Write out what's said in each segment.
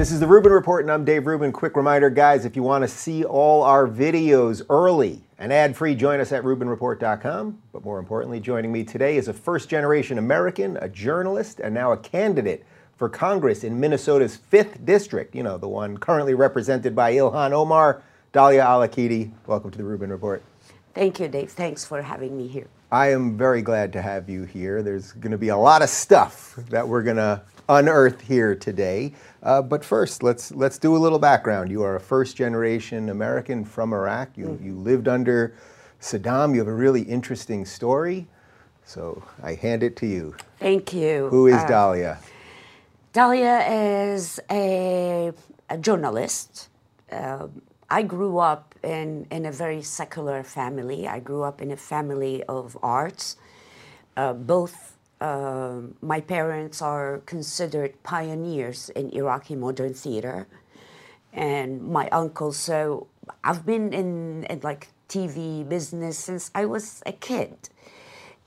This is the Rubin Report, and I'm Dave Rubin. Quick reminder, guys, if you want to see all our videos early and ad free, join us at RubinReport.com. But more importantly, joining me today is a first generation American, a journalist, and now a candidate for Congress in Minnesota's 5th District, you know, the one currently represented by Ilhan Omar. Dalia al-Aqidi, welcome to the Rubin Report. Thank you, Dave. Thanks for having me here. I am very glad to have you here. There's going to be a lot of stuff that we're going to unearth here today. Uh, but first, let's let's do a little background. You are a first generation American from Iraq. You mm. you lived under Saddam. You have a really interesting story. So I hand it to you. Thank you. Who is uh, Dalia? Dalia is a, a journalist. Uh, I grew up in, in a very secular family. I grew up in a family of arts. Uh, both uh, my parents are considered pioneers in Iraqi modern theater, and my uncle. So I've been in, in like TV business since I was a kid,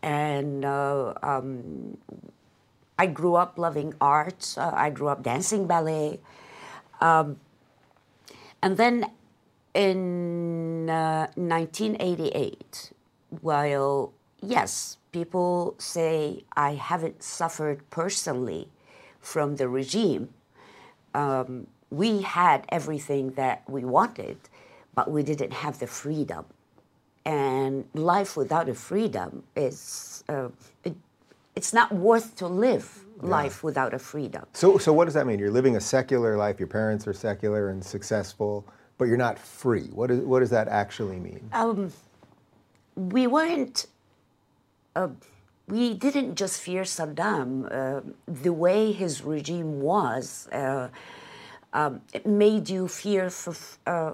and uh, um, I grew up loving art. Uh, I grew up dancing ballet, um, and then in 1988, uh, while yes, people say I haven't suffered personally from the regime, um, we had everything that we wanted, but we didn't have the freedom. And life without a freedom is, uh, it, it's not worth to live yeah. life without a freedom. So, so what does that mean? You're living a secular life, your parents are secular and successful but you're not free. What, is, what does that actually mean? Um, we weren't, uh, we didn't just fear Saddam. Uh, the way his regime was, uh, um, it made you fear for, uh,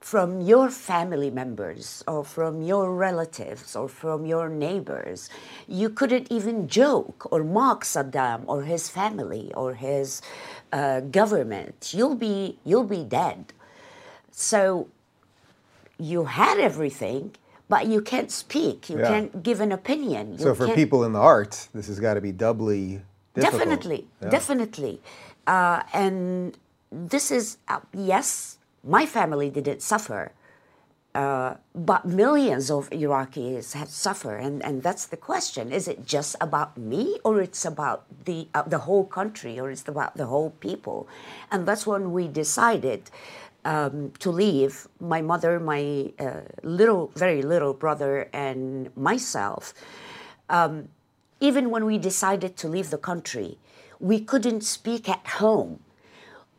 from your family members or from your relatives or from your neighbors. You couldn't even joke or mock Saddam or his family or his uh, government, you'll be you'll be dead. So you had everything, but you can't speak. You yeah. can't give an opinion. You so for people in the arts, this has got to be doubly difficult. Definitely, yeah. definitely, uh, and this is uh, yes. My family didn't suffer, uh, but millions of Iraqis have suffered, and, and that's the question: Is it just about me, or it's about the uh, the whole country, or it's about the whole people? And that's when we decided um, to leave. My mother, my uh, little, very little brother, and myself. Um, even when we decided to leave the country, we couldn't speak at home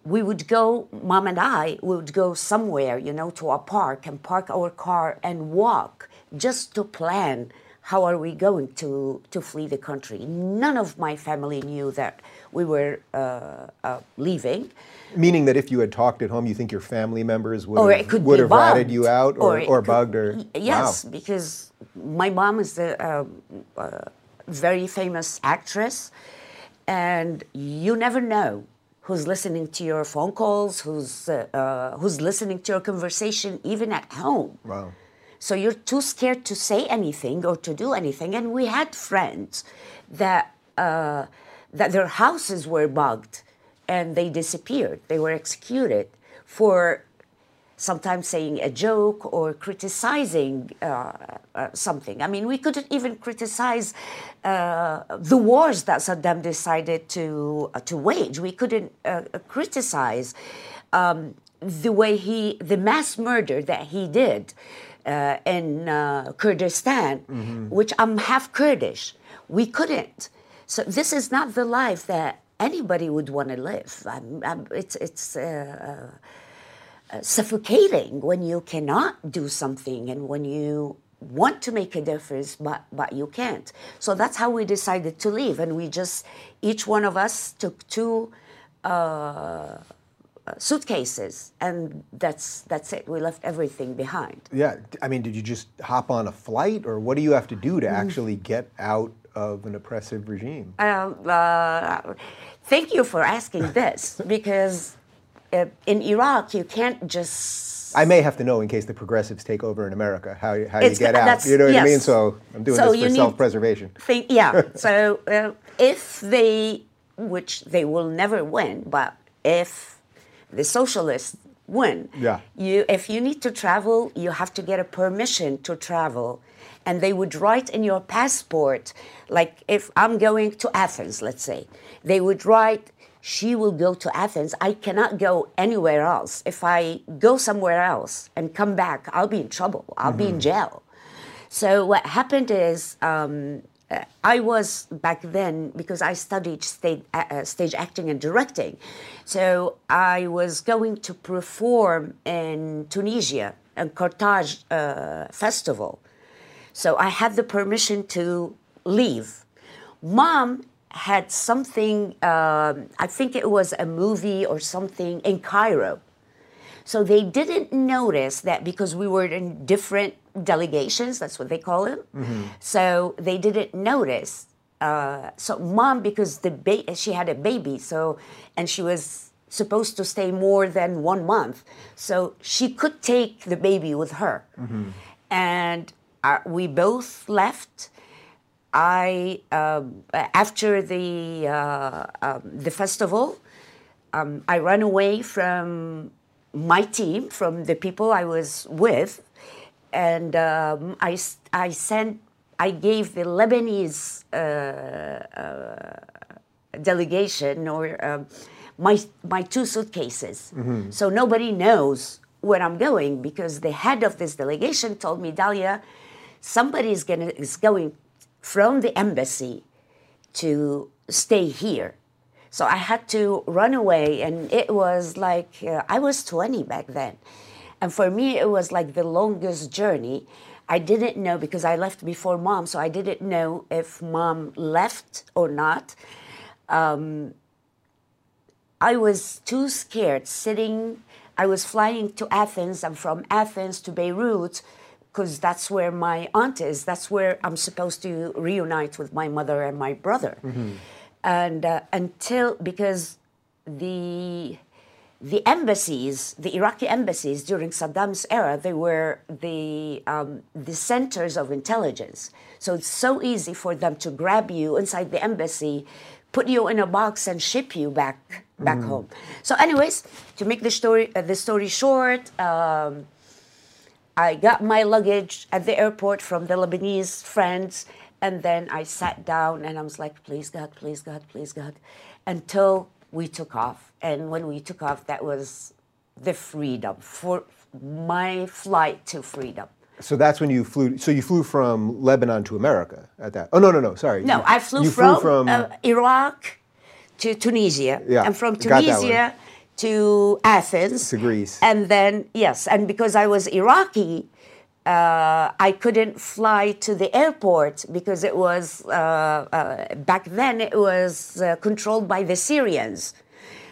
we would go, mom and I would go somewhere, you know, to a park and park our car and walk just to plan how are we going to, to flee the country. None of my family knew that we were uh, uh, leaving. Meaning that if you had talked at home, you think your family members would have, would have ratted you out or, or, or bugged or yes, wow. because my mom is a very famous actress, and you never know who's listening to your phone calls, who's uh, uh, who's listening to your conversation, even at home. Wow. So you're too scared to say anything or to do anything. And we had friends that uh, that their houses were bugged and they disappeared. They were executed for sometimes saying a joke or criticizing uh, uh, something. I mean, we couldn't even criticize uh, the wars that Saddam decided to uh, to wage. We couldn't uh, criticize um, the way he, the mass murder that he did uh, in Kurdistan, mm-hmm. which I'm half Kurdish. We couldn't. So this is not the life that anybody would want to live. I'm, I'm, it's it's uh, suffocating when you cannot do something and when you want to make a difference but but you can't so that's how we decided to leave and we just each one of us took two uh, suitcases and that's that's it we left everything behind yeah i mean did you just hop on a flight or what do you have to do to mm. actually get out of an oppressive regime uh, uh, thank you for asking this because uh, in Iraq, you can't just. I may have to know in case the progressives take over in America how, how you get out. You know what yes. I mean? So I'm doing so this for self preservation. Yeah. so uh, if they, which they will never win, but if the socialists win. Yeah. You, if you need to travel, you have to get a permission to travel. And they would write in your passport, like if I'm going to Athens, let's say, they would write, she will go to Athens. I cannot go anywhere else. If I go somewhere else and come back, I'll be in trouble. I'll be in jail. So what happened is um, uh, I was back then because I studied stage, uh, uh, stage acting and directing. So I was going to perform in Tunisia and Carthage uh, festival. So I had the permission to leave. Mom had something, um, I think it was a movie or something in Cairo. So they didn't notice that because we were in different delegations, that's what they call them. So they didn't notice. Uh, so mom, because the ba- she had a baby, so and she was supposed to stay more than one month, so she could take the baby with her, and uh, we both left. I um, after the uh, um, the festival, um, I ran away from my team, from the people I was with, and um, I I sent I gave the Lebanese uh, uh, delegation or um, my my two suitcases, so nobody knows where I'm going because the head of this delegation told me, Dalia, somebody is gonna is going from the embassy to stay here. So I had to run away, and it was like uh, I was 20 back then. And for me, it was like the longest journey. I didn't know because I left before mom, so I didn't know if mom left or not. Um, I was too scared sitting. I was flying to Athens. I'm from Athens to Beirut because that's where my aunt is. That's where I'm supposed to reunite with my mother and my brother. And uh, until because the the embassies, the Iraqi embassies during Saddam's era, they were the um, the centers of intelligence. So it's so easy for them to grab you inside the embassy, put you in a box, and ship you back back home. So, anyways, to make the story uh, the story short. Um, I got my luggage at the airport from the Lebanese friends, and then I sat down and I was like, please God, please God, please God, until we took off. And when we took off, that was the freedom for my flight to freedom. So that's when you flew. So you flew from Lebanon to America at that. Oh no no no sorry. No, You- I flew from, flew from uh, Iraq to Tunisia, Yeah, and from got that one. Tunisia to Athens To Greece. and then yes, and because I was Iraqi, uh, I couldn't fly to the airport because it was uh, uh, back then it was uh, controlled by the Syrians.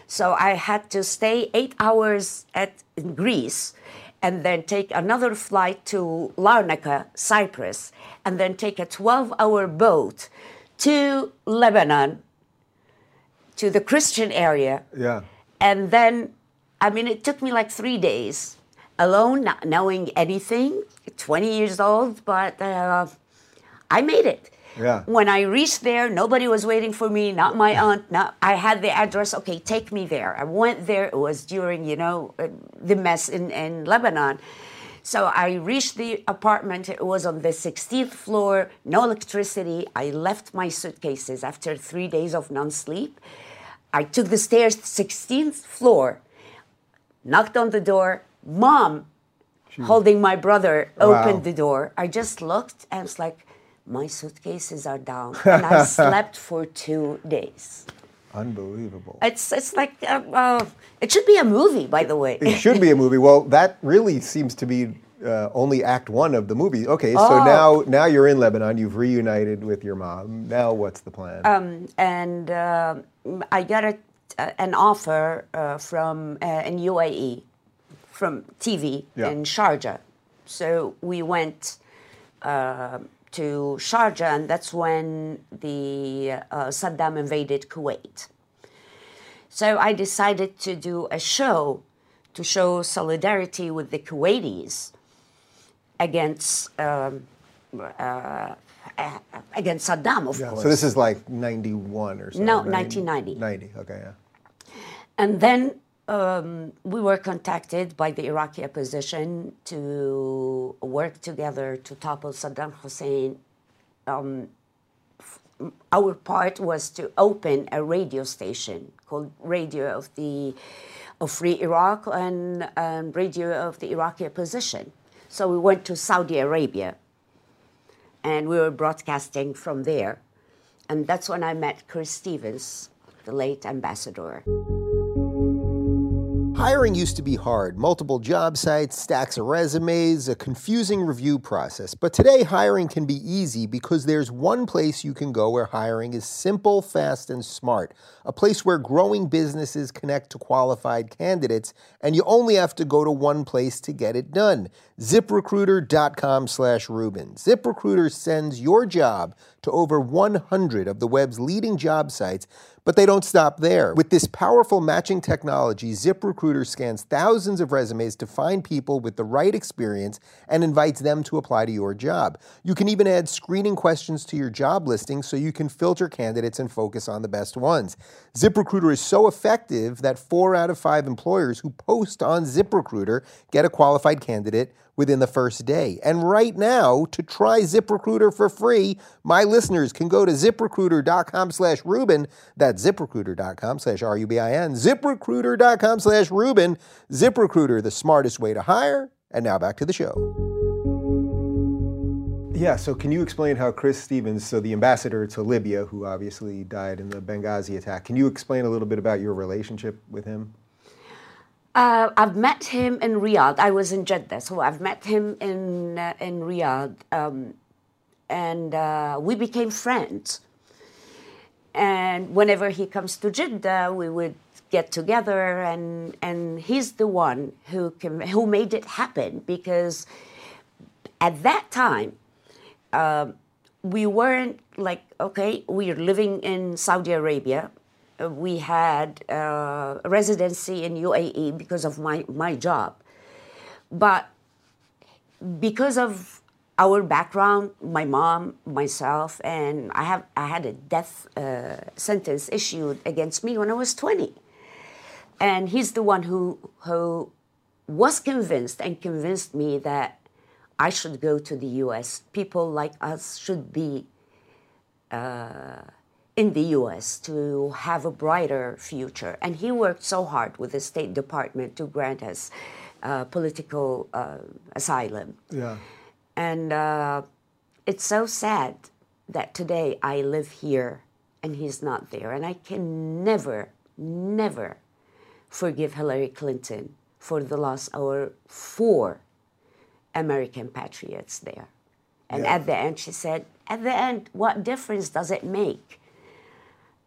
So I had to stay eight hours at in Greece, and then take another flight to Larnaca, Cyprus, and then take a 12-hour boat to Lebanon, to the Christian area, yeah. and then i mean it took me like three days alone not knowing anything 20 years old but uh, i made it Yeah. when i reached there nobody was waiting for me not my aunt not i had the address okay take me there i went there it was during you know uh, the mess in, in lebanon so I reached the apartment. It was on the 16th floor, no electricity. I left my suitcases after three days of non sleep. I took the stairs, 16th floor, knocked on the door. Mom, holding my brother, opened Wow. the door. I just looked and it's like, my suitcases are down. And I slept for two days. Unbelievable. It's, it's like, uh, uh, it should be a movie, by the way. It should be a movie. Well, that really seems to be uh, only Act One of the movie. Okay, so Oh. now now you're in Lebanon. You've reunited with your mom. Now what's the plan? Um, and uh, I got a, an offer uh, from uh, in UAE from TV Yeah. in Sharjah. So we went uh, to Sharjah, and that's when the uh, Saddam invaded Kuwait. So I decided to do a show to show solidarity with the Kuwaitis against um, uh, uh, against Saddam, of Yeah, course. so this is like 91 or something. No, right? 1990. 90, okay, yeah. And then um, we were contacted by the Iraqi opposition to work together to topple Saddam Hussein. Um, our part was to open a radio station called Radio of the of Free Iraq and, and Radio of the Iraqi Opposition. So we went to Saudi Arabia, and we were broadcasting from there, and that's when I met Chris Stevens, the late ambassador. Hiring used to be hard multiple job sites, stacks of resumes, a confusing review process. But today, hiring can be easy because there's one place you can go where hiring is simple, fast, and smart. A place where growing businesses connect to qualified candidates, and you only have to go to one place to get it done ziprecruiter.com slash Rubin. ZipRecruiter sends your job to over 100 of the web's leading job sites, but they don't stop there. With this powerful matching technology, ZipRecruiter scans thousands of resumes to find people with the right experience and invites them to apply to your job. You can even add screening questions to your job listing so you can filter candidates and focus on the best ones. ZipRecruiter is so effective that four out of five employers who post on ZipRecruiter get a qualified candidate within the first day. And right now, to try ZipRecruiter for free, my listeners can go to ziprecruiter.com slash Rubin. That's ziprecruiter.com slash R-U-B-I-N. ZipRecruiter.com slash Rubin. ZipRecruiter, the smartest way to hire. And now back to the show. Yeah, so can you explain how Chris Stevens, so the ambassador to Libya, who obviously died in the Benghazi attack, can you explain a little bit about your relationship with him? Uh, I've met him in Riyadh. I was in Jeddah, so I've met him in uh, in Riyadh, um, and uh, we became friends. And whenever he comes to Jeddah, we would get together, and and he's the one who who made it happen because at that time uh, we weren't like okay, we're living in Saudi Arabia we had uh, residency in UAE because of my, my job. But because of our background, my mom, myself, and I have I had a death uh, sentence issued against me when I was 20. And he's the one who who was convinced and convinced me that I should go to the U.S. People like us should be uh, in the US to have a brighter future. And he worked so hard with the State Department to grant us uh, political uh, asylum. Yeah. And uh, it's so sad that today I live here and he's not there. And I can never, never forgive Hillary Clinton for the loss of our four American patriots there. And yeah. at the end, she said, At the end, what difference does it make?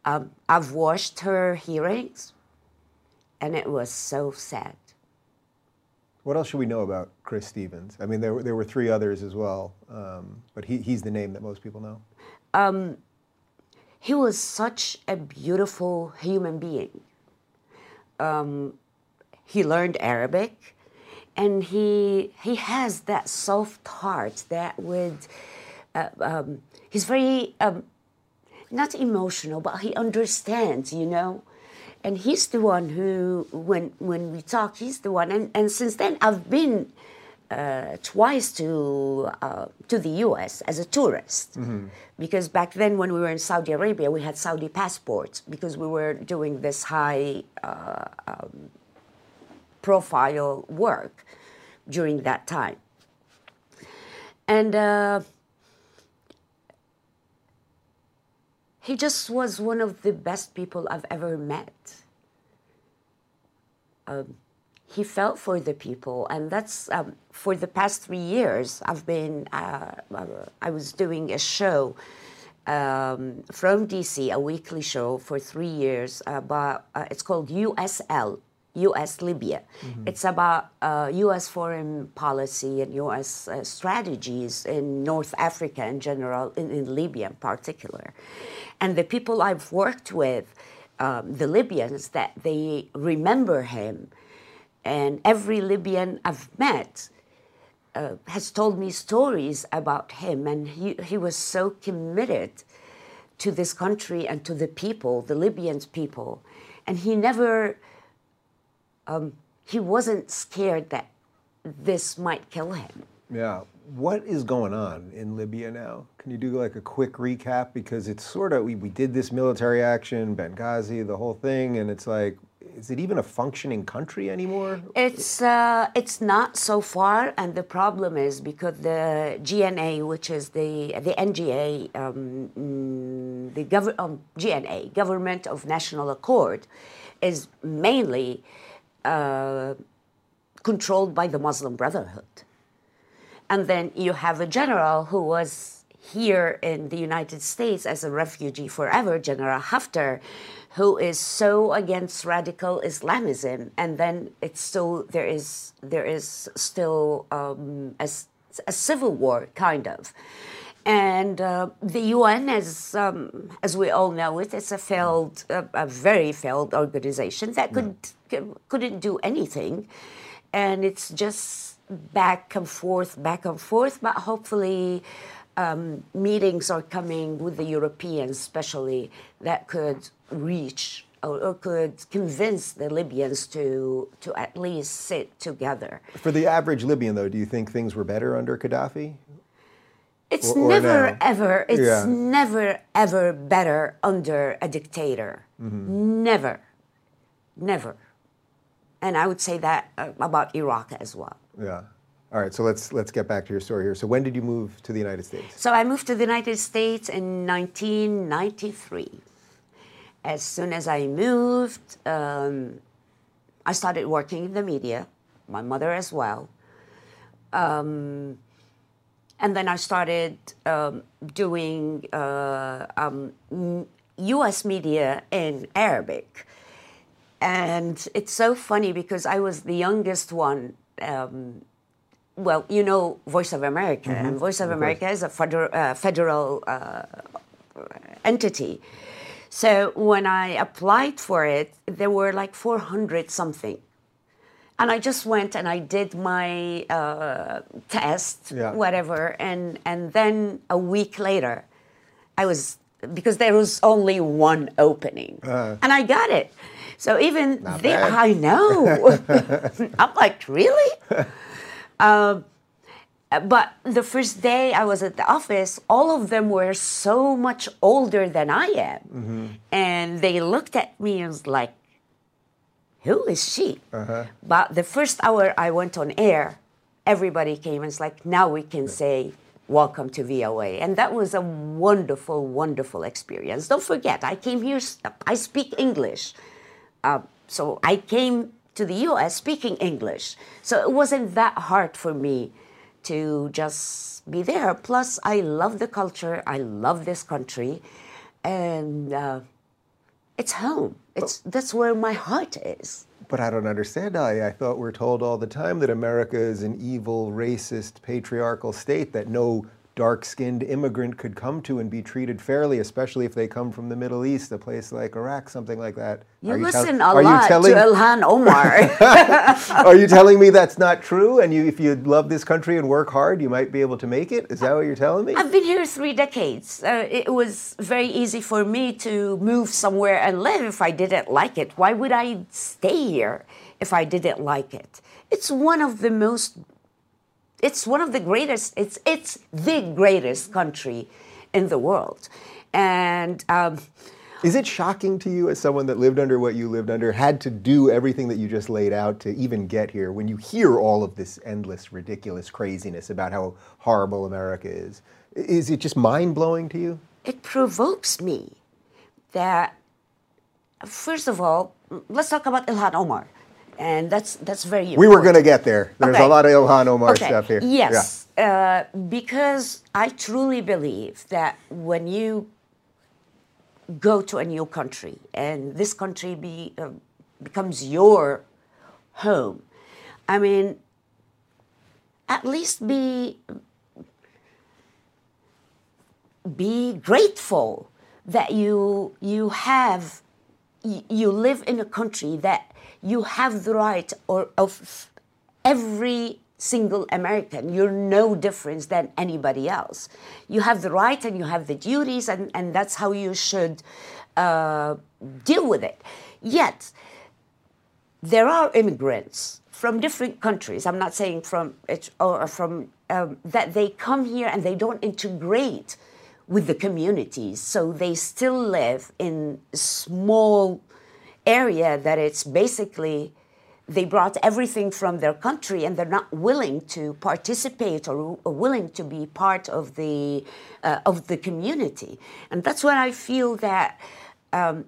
Um, I've watched her hearings, and it was so sad. What else should we know about Chris Stevens? I mean, there, were, there were three others as well, um, but he, he's the name that most people know. Um, he was such a beautiful human being. Um, he learned Arabic, and he he has that soft heart that would. Uh, um, he's very um, not emotional, but he understands, you know. And he's the one who, when when we talk, he's the one. And, and since then, I've been uh, twice to uh, to the U.S. as a tourist, mm-hmm. because back then when we were in Saudi Arabia, we had Saudi passports because we were doing this high uh, um, profile work during that time. And he just was one of the best people I've ever met. Um, he felt for the people, and that's um, for the past three years. I've been, uh, uh I was doing a show um, from DC, a weekly show for three years, but uh, it's called USL, U.S. Libya. Mm-hmm. It's about uh, U.S. foreign policy and U.S. Uh, strategies in North Africa in general, in, in, Libya in particular. And the people I've worked with, um, the Libyans, that they remember him. And every Libyan I've met uh, has told me stories about him. And he, he was so committed to this country and to the people, the Libyan people. And he never um, he wasn't scared that this might kill him. Yeah. What is going on in Libya now? Can you do like a quick recap? Because it's sort of, we, we did this military action, Benghazi, the whole thing, and it's like, is it even a functioning country anymore? It's uh, it's not so far, and the problem is because the GNA, which is the the NGA, um, mm, the gov- um, GNA, Government of National Accord, is mainly uh, controlled by the Muslim Brotherhood. And then you have a general who was here in the United States as a refugee forever, General Haftar, who is so against radical Islamism, and then it's still there is there is still um, a, a, civil war kind of, and uh, the UN, as um, as we all know it, it's a failed, a, a very failed organization that could couldn't do anything, and it's just back and forth, back and forth, but hopefully. Um, meetings are coming with the Europeans, especially that could reach or, or, could convince the Libyans to to at least sit together. For the average Libyan, though, do you think things were better under Gaddafi? It's or, or never now? ever. It's yeah. never ever better under a dictator. Mm-hmm. Never, never. And I would say that uh, about Iraq as well. Yeah. All right, so let's let's get back to your story here. So when did you move to the United States? So I moved to the United States in 1993 as soon as I moved, um, I started working in the media, my mother as well. Um, and then I started um, doing uh, US um, media in Arabic. And it's so funny because I was the youngest one. Um, well, you know Voice of America, mm-hmm. and Voice of, of America is a federal, uh, federal uh, entity. So when I applied for it, there were like 400 something. And I just went and I did my uh, test, yeah. whatever. And, and then a week later, I was, because there was only one opening. Uh, and I got it. So even there, I know. I'm like, really? Um, but the first day I was at the office, all of them were so much older than I am. Mm-hmm. And they looked at me and was like, who is she? Uh-huh. But the first hour I went on air, everybody came and it's like, now we can say, welcome to VOA. And that was a wonderful, wonderful experience. Don't forget, I came here, I speak English. Uh, so I came to the US speaking English. So it wasn't that hard for me to just be there. Plus, I love the culture. I love this country, and uh, it's home. It's that's where my heart is. But I don't understand, Ali. I thought we're told all the time that America is an evil, racist, patriarchal state that no dark skinned immigrant could come to and be treated fairly, especially if they come from the Middle East, a place like Iraq, something like that. You, you listen a lot telling, to Ilhan Omar. are you telling me that's not true? And you, if you love this country and work hard, you might be able to make it? Is that what you're telling me? I've been here three decades. Uh, it was very easy for me to move somewhere and live if I didn't like it. Why would I stay here if I didn't like it? It's one of the most it's one of the greatest, it's, it's the greatest country in the world. And um, is it shocking to you, as someone that lived under what you lived under, had to do everything that you just laid out to even get here, when you hear all of this endless, ridiculous craziness about how horrible America is? Is it just mind blowing to you? It provokes me that, first of all, let's talk about Ilhan Omar and that's that's very important. We were going to get there. There's okay. a lot of Ilhan Omar okay. stuff here. Yes, yeah. uh, because I truly believe that when you go to a new country and this country be, uh, becomes your home, I mean, at least be be grateful that you you have you live in a country that you have the right or of every single American. You're no different than anybody else. You have the right and you have the duties, and, and that's how you should uh, deal with it. Yet, there are immigrants from different countries. I'm not saying from or from um, that they come here and they don't integrate with the communities, so they still live in small area that it's basically they brought everything from their country and they're not willing to participate or, or willing to be part of the uh, of the community. And that's when i feel that um,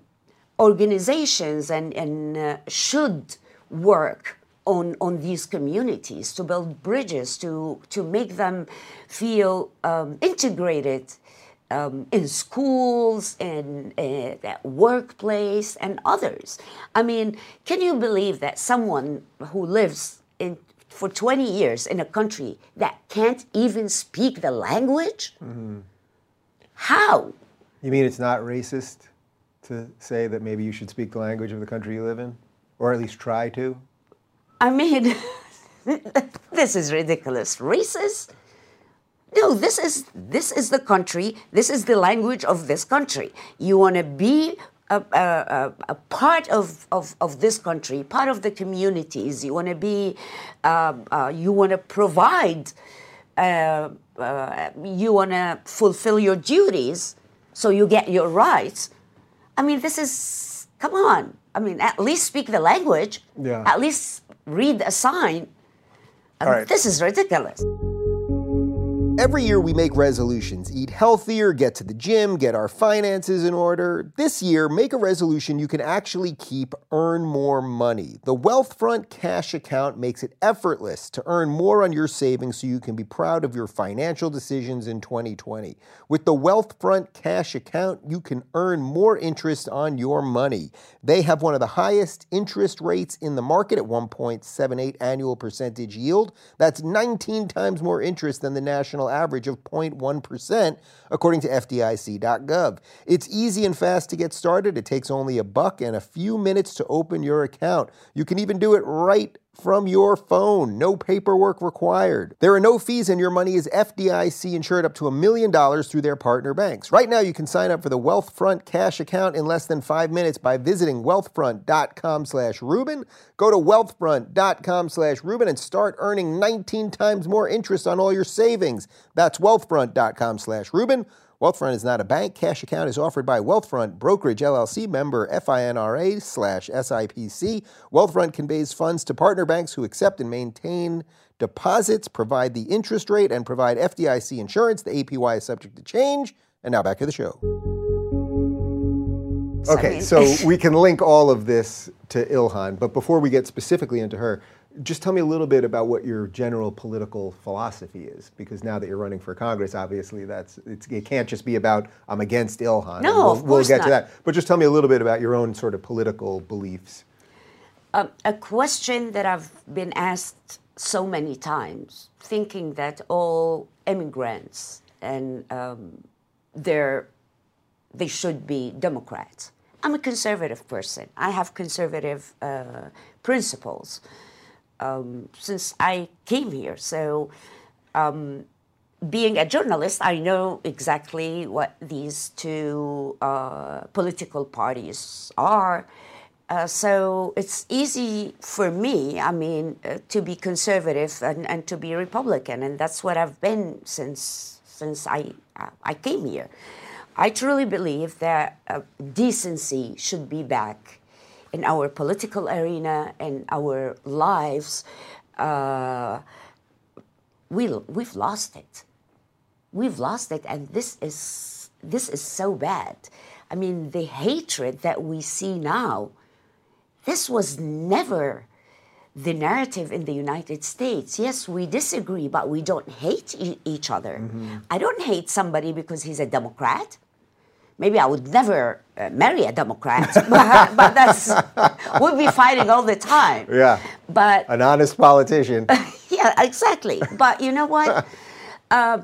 organizations and, and uh, should work on, on these communities to build bridges to, to make them feel um, integrated um, in schools, in uh, workplace, and others. I mean, can you believe that someone who lives in for 20 years in a country that can't even speak the language? Mm-hmm. How? You mean it's not racist to say that maybe you should speak the language of the country you live in? Or at least try to? I mean, this is ridiculous. Racist? No, this is this is the country. This is the language of this country. You want to be a, a, a, part of, of, of this country, part of the communities. You want to be. Uh, uh, you want to provide. Uh, uh you want to fulfill your duties, so you get your rights. I mean, this is come on. I mean, at least speak the language. Yeah. At least read a sign. I mean, right. This is ridiculous. Every year we make resolutions eat healthier, get to the gym, get our finances in order. This year, make a resolution you can actually keep, earn more money. The Wealthfront Cash Account makes it effortless to earn more on your savings so you can be proud of your financial decisions in 2020. With the Wealthfront Cash Account, you can earn more interest on your money. They have one of the highest interest rates in the market at 1.78 annual percentage yield. That's 19 times more interest than the national average of 0.1%, according to FDIC.gov. It's easy and fast to get started. It takes only a buck and a few minutes to open your account. You can even do it right from your phone. No paperwork required. There are no fees, and your money is FDIC insured up to a million dollars through their partner banks. Right now, you can sign up for the Wealthfront cash account in less than five minutes by visiting wealthfront.com/rubin. Go to wealthfront.com/rubin and start earning 19 times more interest on all your savings. That's wealthfront.com/rubin. Wealthfront is not a bank. Cash account is offered by Wealthfront Brokerage LLC member FINRA slash SIPC. Wealthfront conveys funds to partner banks who accept and maintain deposits, provide the interest rate, and provide FDIC insurance. The APY is subject to change. And now back to the show. Okay, so we can link all of this to Ilhan, but before we get specifically into her, just tell me a little bit about what your general political philosophy is, because now that you're running for Congress, obviously that's it can't just be about I'm against Ilhan. No, we'll, of course we'll get not. to that. But just tell me a little bit about your own sort of political beliefs. Um, a question that I've been asked so many times, thinking that all immigrants and um, they're they should be Democrats. I'm a conservative person. I have conservative uh, principles um, since I came here. So, um, being a journalist, I know exactly what these two uh, political parties are. Uh, so it's easy for me, I mean, uh, to be conservative and, and to be Republican, and that's what I've been since since I I came here. I truly believe that uh, decency should be back in our political arena and our lives, uh, we, we've lost it. We've lost it, and this is this is so bad. I mean, the hatred that we see now, this was never the narrative in the United States. Yes, we disagree, but we don't hate e- each other. Mm-hmm. I don't hate somebody because he's a Democrat maybe I would never uh, marry a Democrat, but, but that's we'd be fighting all the time. Yeah. But an honest politician. yeah, exactly. But you know what? Uh,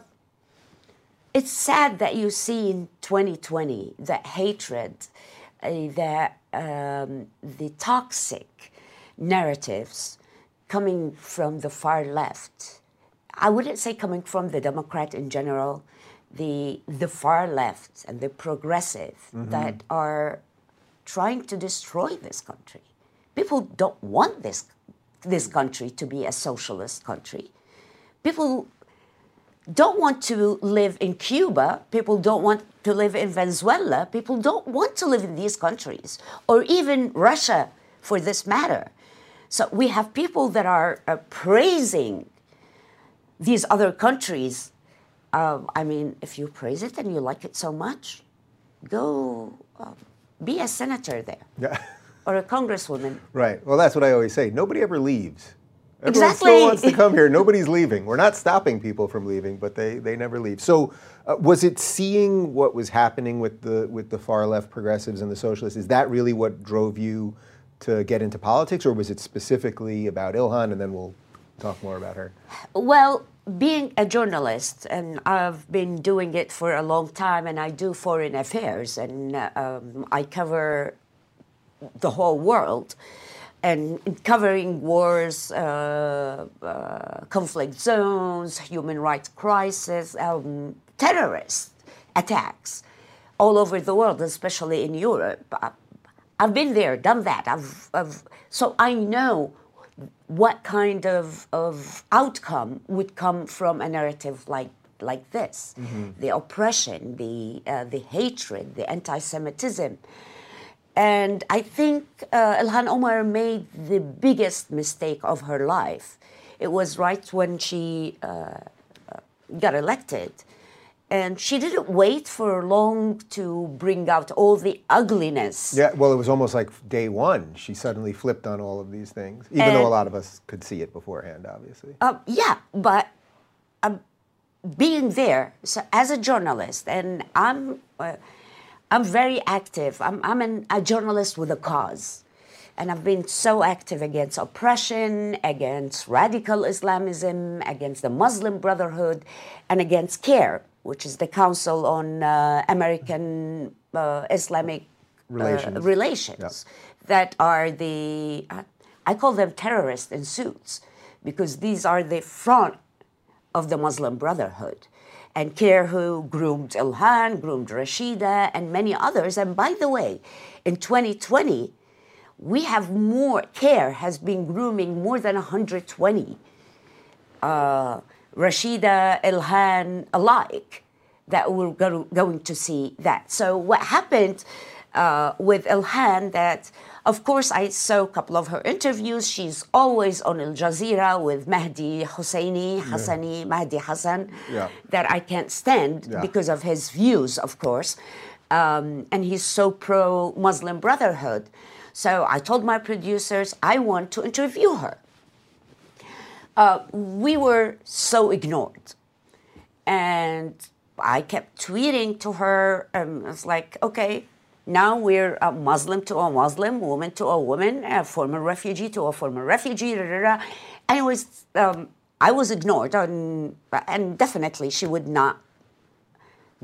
it's sad that you see in 2020 that hatred, uh, that um, the toxic narratives coming from the far left. I wouldn't say coming from the Democrat in general, the the far left and the progressive mm-hmm. that are trying to destroy this country. people don't want this, this country to be a socialist country. People don't want to live in Cuba. People don't want to live in Venezuela. People don't want to live in these countries, or even Russia for this matter. So we have people that are uh, praising these other countries. Uh, I mean, if you praise it and you like it so much, go uh, be a senator there Yeah. or a congresswoman. Right. Well, that's what I always say. Nobody ever leaves. Everyone Exactly. still wants to come here. Nobody's leaving. We're not stopping people from leaving, but they, they never leave. So, uh, was it seeing what was happening with the with the far left progressives and the socialists? Is that really what drove you to get into politics, or was it specifically about Ilhan? And then we'll talk more about her. Well, being a journalist, and I've been doing it for a long time, and I do foreign affairs, and um, I cover the whole world. And covering wars, uh, uh, conflict zones, human rights crisis, um, terrorist attacks all over the world, especially in Europe. I've been there, done that. I've, I've, so I know what kind of, of outcome would come from a narrative like like this? The oppression the uh, the hatred the anti-semitism. And i think uh, ilhan omar made the biggest mistake of her life. It was right when she uh, uh, got elected and she didn't wait for long to bring out all the ugliness Yeah. Well, it was almost like day one. She suddenly flipped on all of these things, even though a lot of us could see it beforehand, obviously. Uh, yeah, but um, being there so as a journalist, and I'm, uh, I'm very active. I'm, I'm an, a journalist with a cause. And I've been so active against oppression, against radical Islamism, against the Muslim Brotherhood, and against CAIR, which is the Council on uh, American uh, Islamic uh, Relations. relations that are the, I call them terrorists in suits because these are the front of the Muslim Brotherhood. And CAIR, who groomed Ilhan, groomed Rashida, and many others. And by the way, in 2020, we have more, CAIR has been grooming more than 120 uh, Rashida, Ilhan alike that we're go- going to see that. So what happened uh, with Ilhan that, of course, I saw a couple of her interviews. She's always on Al Jazeera with Mahdi Hosseini, Hassani, Mahdi Hassan, Yeah. that I can't stand Yeah. because of his views, of course. Um, and he's so pro Muslim Brotherhood. So I told my producers I want to interview her we were so ignored. And I kept tweeting to her. Um, it's like, okay, now we're a Muslim to a Muslim, woman to a woman, a former refugee to a former refugee. Da. And it was, um, I was ignored, and, and definitely she would not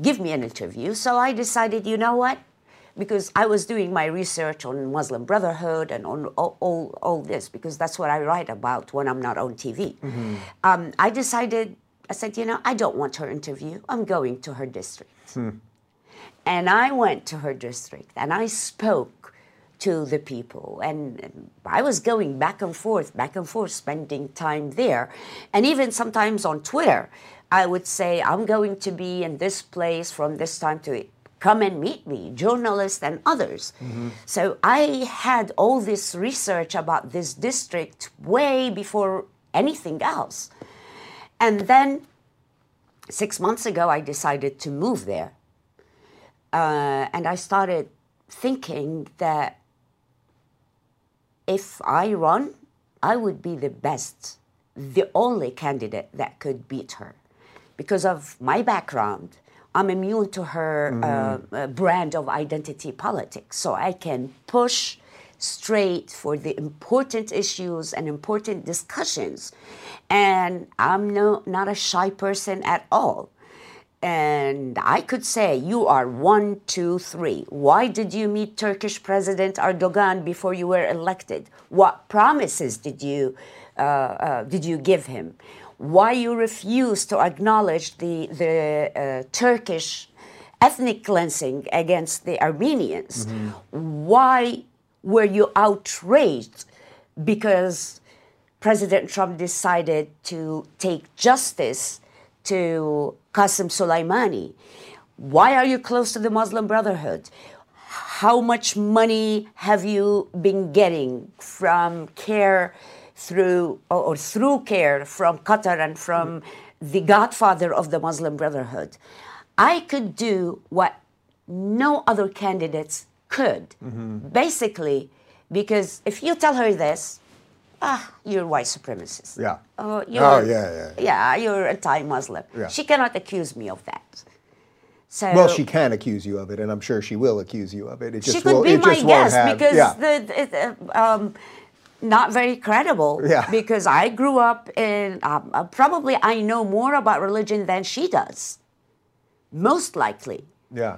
give me an interview. So I decided, you know what? Because I was doing my research on Muslim Brotherhood and on all, all, all this, because that's what I write about when I'm not on TV. Um, I decided, I said, you know, I don't want her interview. I'm going to her district. And I went to her district and I spoke to the people. And and I was going back and forth, back and forth, spending time there. And even sometimes on Twitter, I would say, I'm going to be in this place from this time to come and meet me, journalists and others. So I had all this research about this district way before anything else. And then six months ago, I decided to move there. Uh, and I started thinking that if I run, I would be the best, the only candidate that could beat her. Because of my background, I'm immune to her uh, uh, brand of identity politics. So I can push straight for the important issues and important discussions. And I'm no, not a shy person at all. And I could say, you are one, two, three. Why did you meet Turkish President Erdogan before you were elected? What promises did you, uh, uh, did you give him? Why you refuse to acknowledge the, the uh, Turkish ethnic cleansing against the Armenians? Why were you outraged because President Trump decided to take justice to Qasem Soleimani? Why are you close to the Muslim Brotherhood? How much money have you been getting from CAIR through or, through CAIR from Qatar and from the godfather of the Muslim Brotherhood? I could do what no other candidates could. Basically, because if you tell her this, ah, you're white supremacist. Yeah. Oh, you're, Oh, yeah, yeah, yeah. Yeah, you're anti-Muslim. Yeah. She cannot accuse me of that. So Well, she can accuse you of it, and I'm sure she will accuse you of it. It just she could will, be my guest have, because yeah. the, the um, not very credible. Yeah. Because I grew up in um, uh, probably I know more about religion than she does. Most likely. Yeah.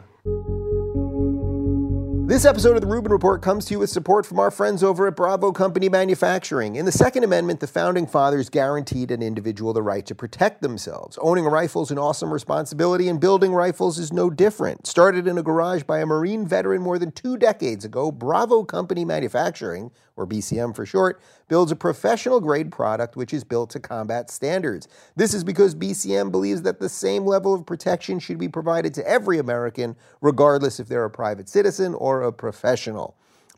This episode of the Rubin Report comes to you with support from our friends over at Bravo Company Manufacturing. In the Second Amendment, the founding fathers guaranteed an individual the right to protect themselves. Owning a rifle is an awesome responsibility, and building rifles is no different. Started in a garage by a Marine veteran more than two decades ago, Bravo Company Manufacturing, or BCM for short, builds a professional grade product which is built to combat standards. This is because BCM believes that the same level of protection should be provided to every American, regardless if they're a private citizen or a professional.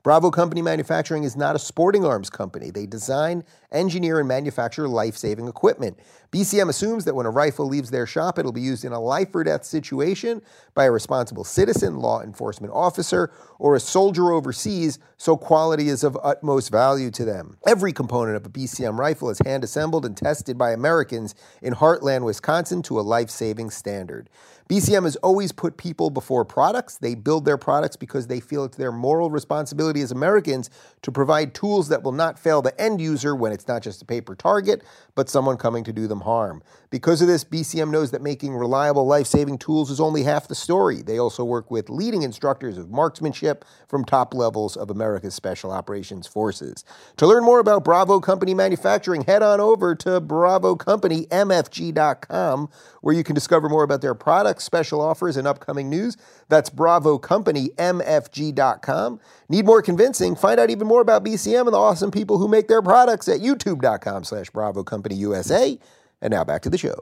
Bravo Company Manufacturing is not a sporting arms company. They design, engineer, and manufacture life saving equipment. BCM assumes that when a rifle leaves their shop, it'll be used in a life or death situation by a responsible citizen, law enforcement officer, or a soldier overseas, so quality is of utmost value to them. Every component of a BCM rifle is hand assembled and tested by Americans in Hartland, Wisconsin to a life saving standard. BCM has always put people before products. They build their products because they feel it's their moral responsibility as Americans to provide tools that will not fail the end user when it's not just a paper target, but someone coming to do them harm. Because of this, BCM knows that making reliable life saving tools is only half the story. They also work with leading instructors of marksmanship from top levels of America's Special Operations Forces. To learn more about Bravo Company Manufacturing, head on over to BravoCompanyMFG.com, where you can discover more about their products, special offers, and upcoming news. That's BravoCompanyMFG.com. Need more convincing? Find out even more about BCM and the awesome people who make their products at YouTube.com slash Bravo Company USA. And now back to the show.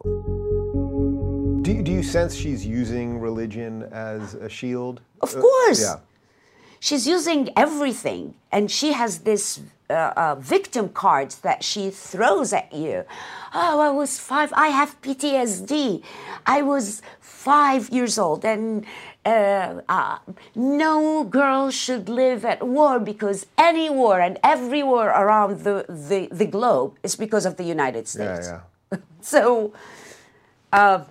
Do you, do you sense she's using religion as a shield? Of uh, course. Yeah. She's using everything, and she has this uh, uh, victim cards that she throws at you. Oh, I was five. I have PTSD. I was five years old, and uh, uh, no girl should live at war because any war and every war around the, the, the globe is because of the United States. yeah. yeah. So Can,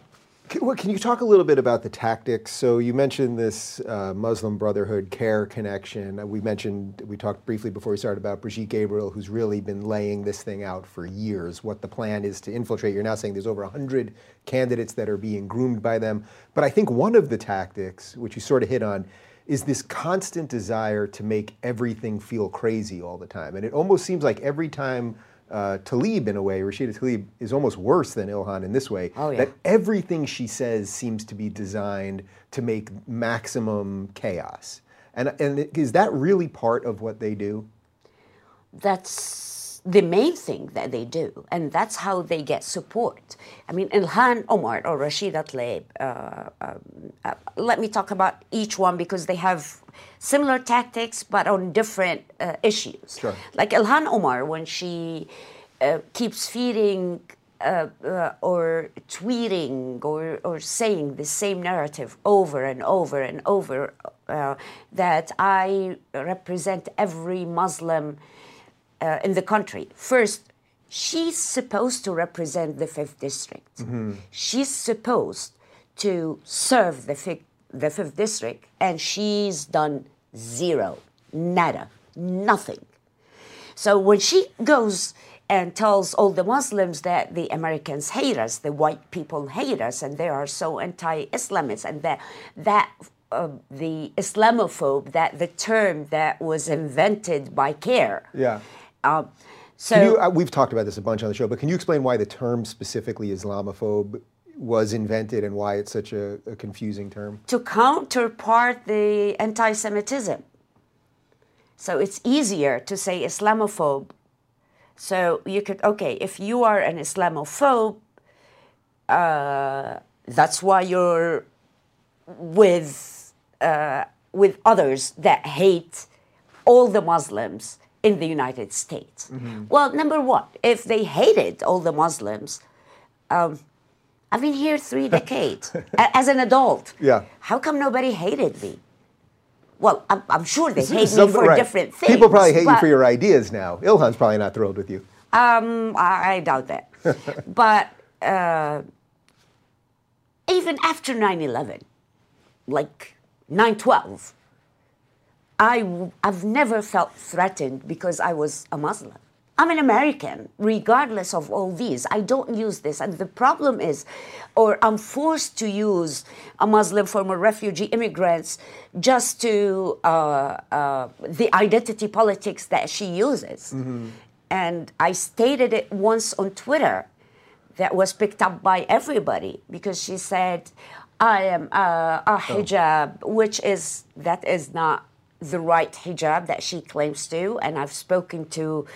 well, can you talk a little bit about the tactics? So you mentioned this uh, Muslim Brotherhood CAIR connection. Uh, We mentioned we talked briefly before we started about Brigitte Gabriel, who's really been laying this thing out for years. What the plan is to infiltrate. You're now saying there's over hundred candidates that are being groomed by them. But I think one of the tactics, which you sort of hit on, is this constant desire to make everything feel crazy all the time. And it almost seems like every time. Uh, Tlaib, in a way, Rashida Tlaib is almost worse than Ilhan in this way. Oh, yeah. That everything she says seems to be designed to make maximum chaos. And, and is that really part of what they do? that's the main thing that they do, and that's how they get support. I mean, Ilhan Omar or Rashida Tlaib, uh, um, uh, let me talk about each one because they have similar tactics but on different uh, issues. Sure. Like Ilhan Omar, when she uh, keeps feeding uh, uh, or tweeting or, or saying the same narrative over and over and over uh, that I represent every Muslim uh, in the country. First, she's supposed to represent the fifth district. She's supposed to serve the fifth, the fifth district, and she's done zero, nada, nothing. So when she goes and tells all the Muslims that the Americans hate us, the white people hate us, and they are so anti-Islamists, and that that uh, the Islamophobe, that the term that was invented by CAIR. Yeah. Um, so Can you, uh, we've talked about this a bunch on the show, but can you explain why the term specifically Islamophobe was invented and why it's such a, a confusing term? to counterpart the anti-Semitism. So it's easier to say Islamophobe. So you could, okay, if you are an Islamophobe, uh, that's why you're with, uh, with others that hate all the Muslims in the United States. Well, number one, if they hated all the Muslims, um, I've been here three decades as an adult. Yeah. How come nobody hated me? Well, I'm, I'm sure they hate me for right. different things. People probably hate you for your ideas now. Ilhan's probably not thrilled with you. Um, I, I doubt that. but uh, even after 9 11, like 9 12, I, w- I've never felt threatened because I was a Muslim. I'm an American, regardless of all these. I don't use this. And the problem is, or I'm forced to use a Muslim former refugee immigrants just to uh, uh, the identity politics that she uses. And I stated it once on Twitter that was picked up by everybody because she said, I am uh, a hijab, which is, that is not the right hijab that she claims to. And I've spoken to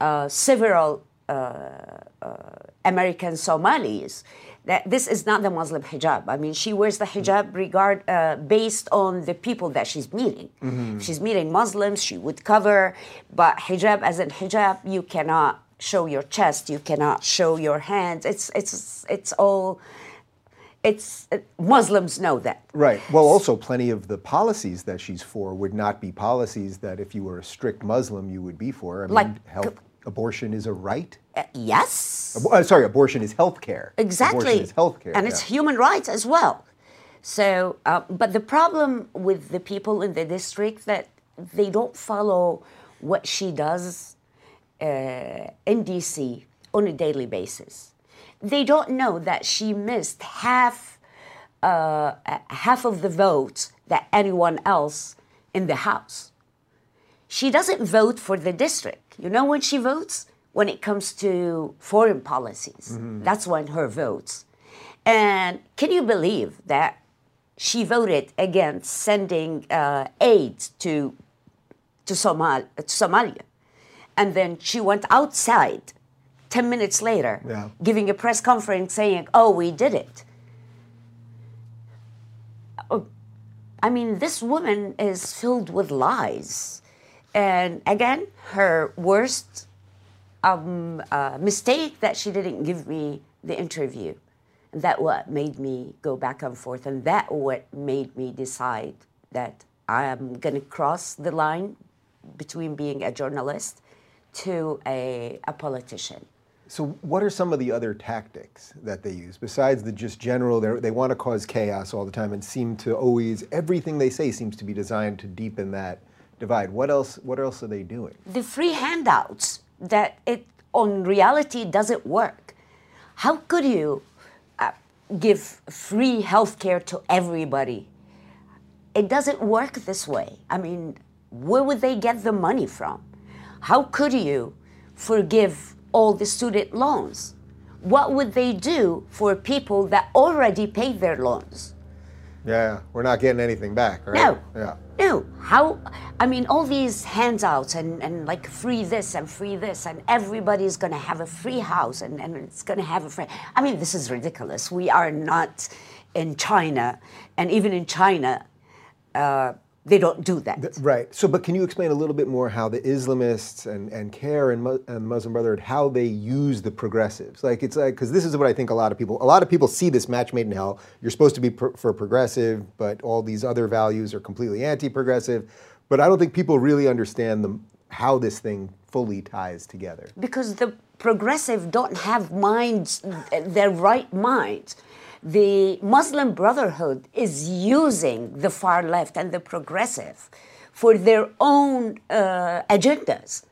uh, several uh, uh, American Somalis that this is not the Muslim hijab. I mean, she wears the hijab regard uh, based on the people that she's meeting. If she's meeting Muslims, she would cover, but hijab as in hijab, you cannot show your chest, you cannot show your hands. It's it's it's all. It's Muslims know that. Right. Well, also, plenty of the policies that she's for would not be policies that if you were a strict Muslim, you would be for. I mean, Like- health, abortion is a right. Uh, yes. Abo- uh, sorry, abortion is health care. Exactly. Abortion is health care. And it's human rights as well. So, uh, but the problem with the people in the district that they don't follow what she does uh, in DC on a daily basis. They don't know that she missed half uh, half of the votes that anyone else in the House. She doesn't vote for the district. You know when she votes? When it comes to foreign policies. That's when her votes. And can you believe that she voted against sending uh, aid to, to, Somal- to Somalia? And then she went outside 10 minutes later, Yeah. giving a press conference saying, oh, we did it. I mean, this woman is filled with lies. And again, her worst um, uh, mistake that she didn't give me the interview. And that what made me go back and forth. And that what made me decide that I am going to cross the line between being a journalist to a, a politician. So, what are some of the other tactics that they use besides the just general? they're- want to cause chaos all the time and seem to always everything they say seems to be designed to deepen that divide. What else? What else are they doing? the free handouts that it on reality doesn't work. How could you uh, give free healthcare to everybody? It doesn't work this way. I mean, where would they get the money from? How could you forgive all the student loans? What would they do for people that already paid their loans? Yeah, we're not getting anything back, right? No. Yeah. No. How? I mean, all these handouts and, and like free this and free this, and everybody's going to have a free house and, and it's going to have a free. I mean, this is ridiculous. We are not in China, and even in China, uh, they don't do that. Right. So, but can you explain a little bit more how the Islamists and, and CAIR and, Mu- and Muslim Brotherhood, how they use the progressives? Like, it's like, because this is what I think a lot of people, a lot of people see this match made in hell. You're supposed to be pro- for progressive, but all these other values are completely anti progressive. But I don't think people really understand the, how this thing fully ties together. because the progressive don't have minds, their right minds. The Muslim Brotherhood is using the far left and the progressive for their own uh, agendas.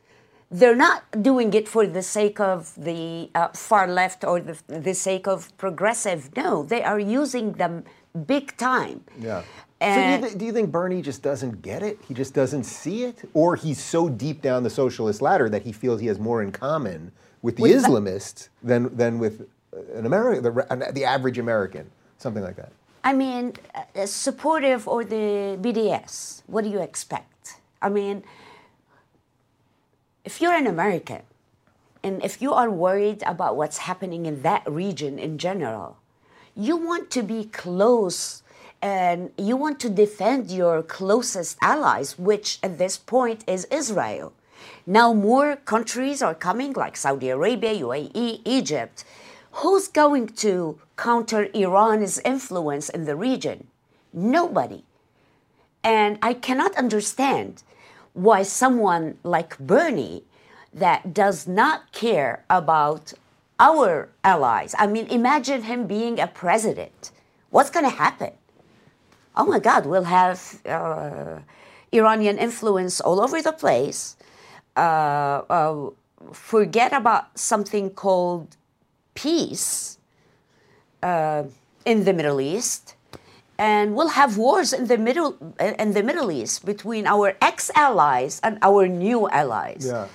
They're not doing it for the sake of the uh, far left or the, the sake of progressive. No, they are using them big time. Yeah. And- so do you, th- do you think Bernie just doesn't get it? He just doesn't see it? Or he's so deep down the socialist ladder that he feels he has more in common with the With Islamists than, than with an American, the, the average American, something like that. I mean, uh, supportive or the BDS, what do you expect? I mean, if you're an American and if you are worried about what's happening in that region in general, you want to be close and you want to defend your closest allies, which at this point is Israel. Now, more countries are coming, like Saudi Arabia, UAE, Egypt. Who's going to counter Iran's influence in the region? Nobody. And I cannot understand why someone like Bernie, that does not care about our allies, I mean, imagine him being a president. What's going to happen? Oh my God, we'll have uh, Iranian influence all over the place. Uh, uh, forget about something called peace uh, in the Middle East and we'll have wars in the middle in the Middle East between our ex-allies and our new allies. Yeah.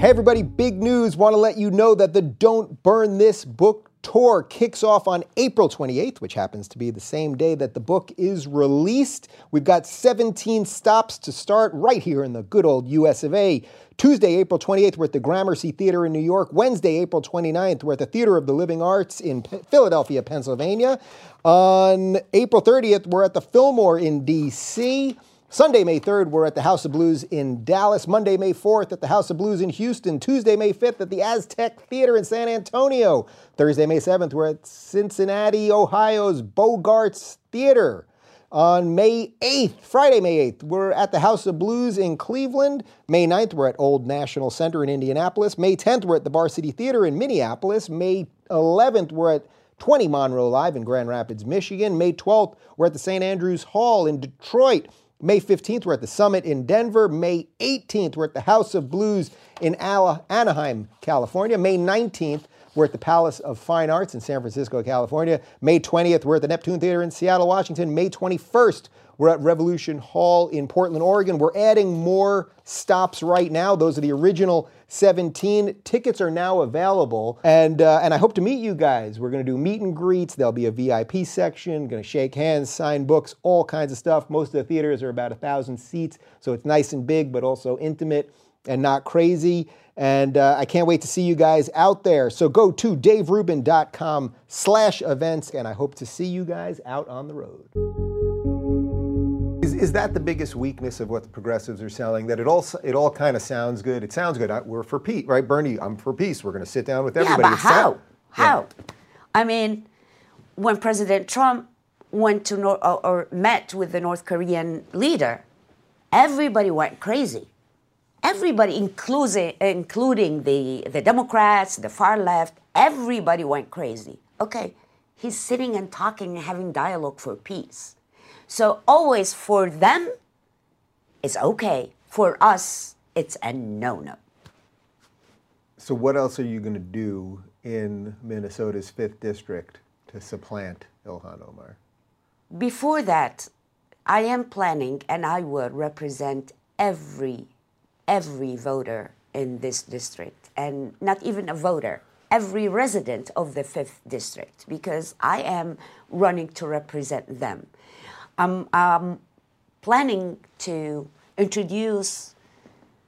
Hey everybody, big news. Want to let you know that the Don't Burn This book tour kicks off on April 28th, which happens to be the same day that the book is released. We've got 17 stops to start right here in the good old US of A. Tuesday, April 28th, we're at the Gramercy Theater in New York. Wednesday, April 29th, we're at the Theater of the Living Arts in P- Philadelphia, Pennsylvania. On April 30th, we're at the Fillmore in DC. Sunday, May 3rd, we're at the House of Blues in Dallas. Monday, May 4th, at the House of Blues in Houston. Tuesday, May 5th, at the Aztec Theater in San Antonio. Thursday, May 7th, we're at Cincinnati, Ohio's Bogarts Theater. On May 8th, Friday, May 8th, we're at the House of Blues in Cleveland. May 9th, we're at Old National Center in Indianapolis. May 10th, we're at the Varsity Theater in Minneapolis. May 11th, we're at 20 Monroe Live in Grand Rapids, Michigan. May 12th, we're at the St. Andrews Hall in Detroit. May 15th, we're at the Summit in Denver. May 18th, we're at the House of Blues in Anaheim, California. May 19th, we're at the Palace of Fine Arts in San Francisco, California. May 20th, we're at the Neptune Theater in Seattle, Washington. May 21st, we're at Revolution Hall in Portland, Oregon. We're adding more stops right now. Those are the original 17. Tickets are now available, and uh, and I hope to meet you guys. We're going to do meet and greets. There'll be a VIP section. Going to shake hands, sign books, all kinds of stuff. Most of the theaters are about a thousand seats, so it's nice and big, but also intimate and not crazy. And uh, I can't wait to see you guys out there. So go to daverubin.com slash events, and I hope to see you guys out on the road. Is, that the biggest weakness of what the progressives are selling? That it all it all kind of sounds good. It sounds good. I, we're for peace, right, Bernie? I'm for peace. We're going to sit down with everybody. Yeah, but It sound- how? How? Yeah. I mean, when President Trump went to Nor- or, or met with the North Korean leader, everybody went crazy. Everybody, including including the the Democrats, the far left, everybody went crazy. Okay, he's sitting and talking and having dialogue for peace. So always for them, it's okay. For us, it's a no-no. So what else are you going to do in Minnesota's fifth district to supplant Ilhan Omar? Before that, I am planning and I will represent every every voter in this district and not even a voter, every resident of the 5th district because I am running to represent them. I'm, I'm planning to introduce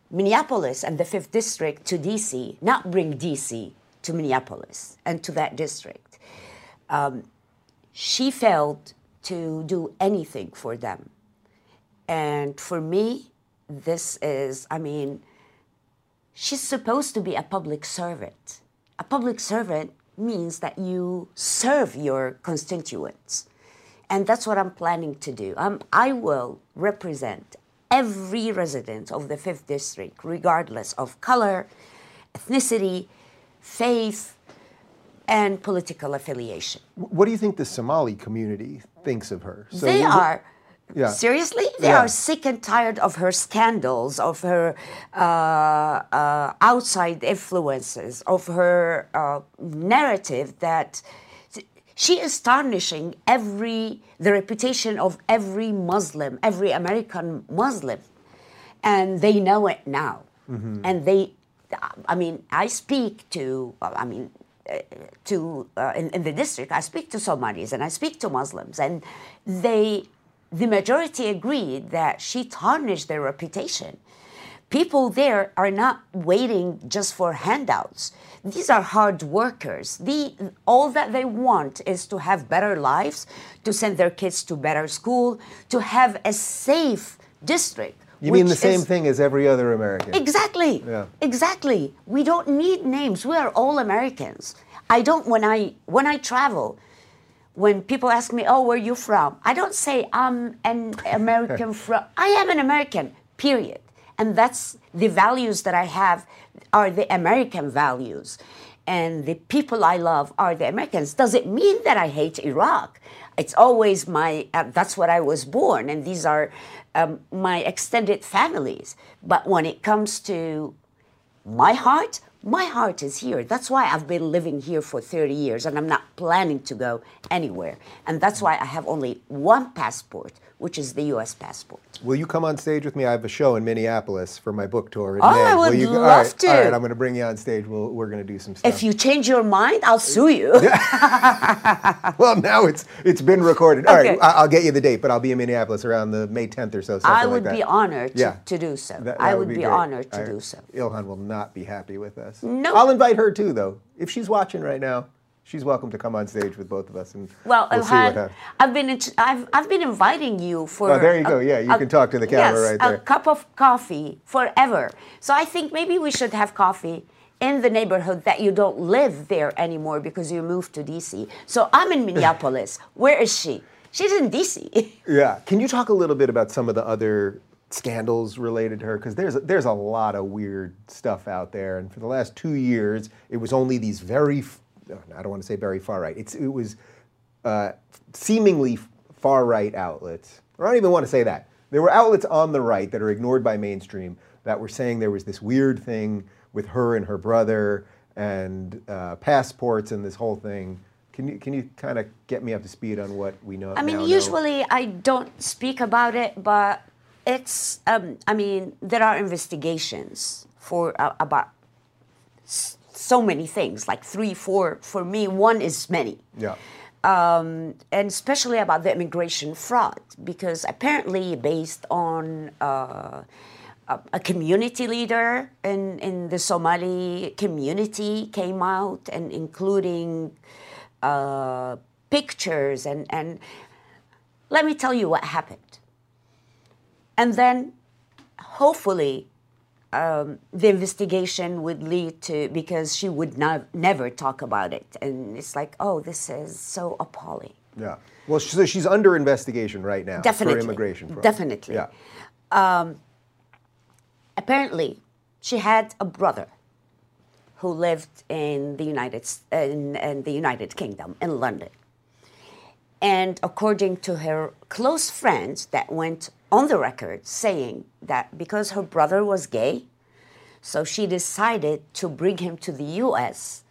Minneapolis and the 5th district to DC, not bring DC to Minneapolis and to that district. Um, she failed to do anything for them. And for me, this is, I mean, she's supposed to be a public servant. A public servant means that you serve your constituents. And that's what I'm planning to do. Um, I will represent every resident of the 5th District, regardless of color, ethnicity, faith, and political affiliation. What do you think the Somali community thinks of her? So they are. Yeah. Seriously, they Yeah. are sick and tired of her scandals, of her uh, uh, outside influences, of her uh, narrative that she is tarnishing every the reputation of every Muslim, every American Muslim, and they know it now. And they, I mean, I speak to, I mean, uh, to uh, in, in the district, I speak to Somalis and I speak to Muslims, and they, the majority agreed that she tarnished their reputation. People there are not waiting just for handouts. These are hard workers. The, all that they want is to have better lives, to send their kids to better school, to have a safe district. You mean the same is- thing as every other American? Exactly. Yeah. Exactly. We don't need names. We are all Americans. I don't when I when I travel, when people ask me, "Oh, where you from?" I don't say I'm an American from. I am an American. Period. And that's the values that I have are the American values. And the people I love are the Americans. Does it mean that I hate Iraq? It's always my, uh, that's what I was born, and these are um, my extended families. But when it comes to my heart, my heart is here. That's why I've been living here for 30 years and I'm not planning to go anywhere. And that's why I have only one passport, which is the US passport. Will you come on stage with me? I have a show in Minneapolis for my book tour. In Oh, May. I Will would you, love right, to. All right, I'm going to bring you on stage. We'll, we're going to do some stuff. If you change your mind, I'll sue you. well, now it's it's been recorded. All right, Okay. I- I'll get you the date, but I'll be in Minneapolis around the May 10th or so. I like would that. be honored to, Yeah. to do so. That- I that would be, great. honored to do so. Ilhan will not be happy with us. No. I'll invite her too, though. If she's watching right now, she's welcome to come on stage with both of us, and Well, we'll see what Ilhan, happens. I've been I've I've been inviting you for. Oh, there you go. Yeah, you can talk to the camera yes, right there. a cup of coffee forever. So I think maybe we should have coffee in the neighborhood that you don't live there anymore because you moved to DC. So I'm in Minneapolis. Where is she? She's in DC. Yeah. Can you talk a little bit about some of the other scandals related to her? Because there's there's a lot of weird stuff out there, and for the last two years, it was only these very I don't want to say very far right. It's it was uh, seemingly far right outlets, or I don't even want to say that. There were outlets on the right that are ignored by mainstream that were saying there was this weird thing with her and her brother and uh, passports and this whole thing. Can you can you kind of get me up to speed on what we know? I mean, now know? usually I don't speak about it, but it's. Um, I mean, there are investigations for uh, about so many things, like three, four. For me, one is many. Yeah. um, and especially about the immigration fraud, because apparently, based on uh, a, a community leader in, in the Somali community came out and including uh, pictures and, and let me tell you what happened. And then hopefully um, the investigation would lead to because she would not never talk about it and it's like oh this is so appalling Yeah. Well, so she's under investigation right now Definitely. for immigration fraud. Definitely. Yeah. apparently she had a brother who lived in the United in, in the United Kingdom in London. And according to her close friends that went on the record saying that because her brother was gay, so she decided to bring him to the US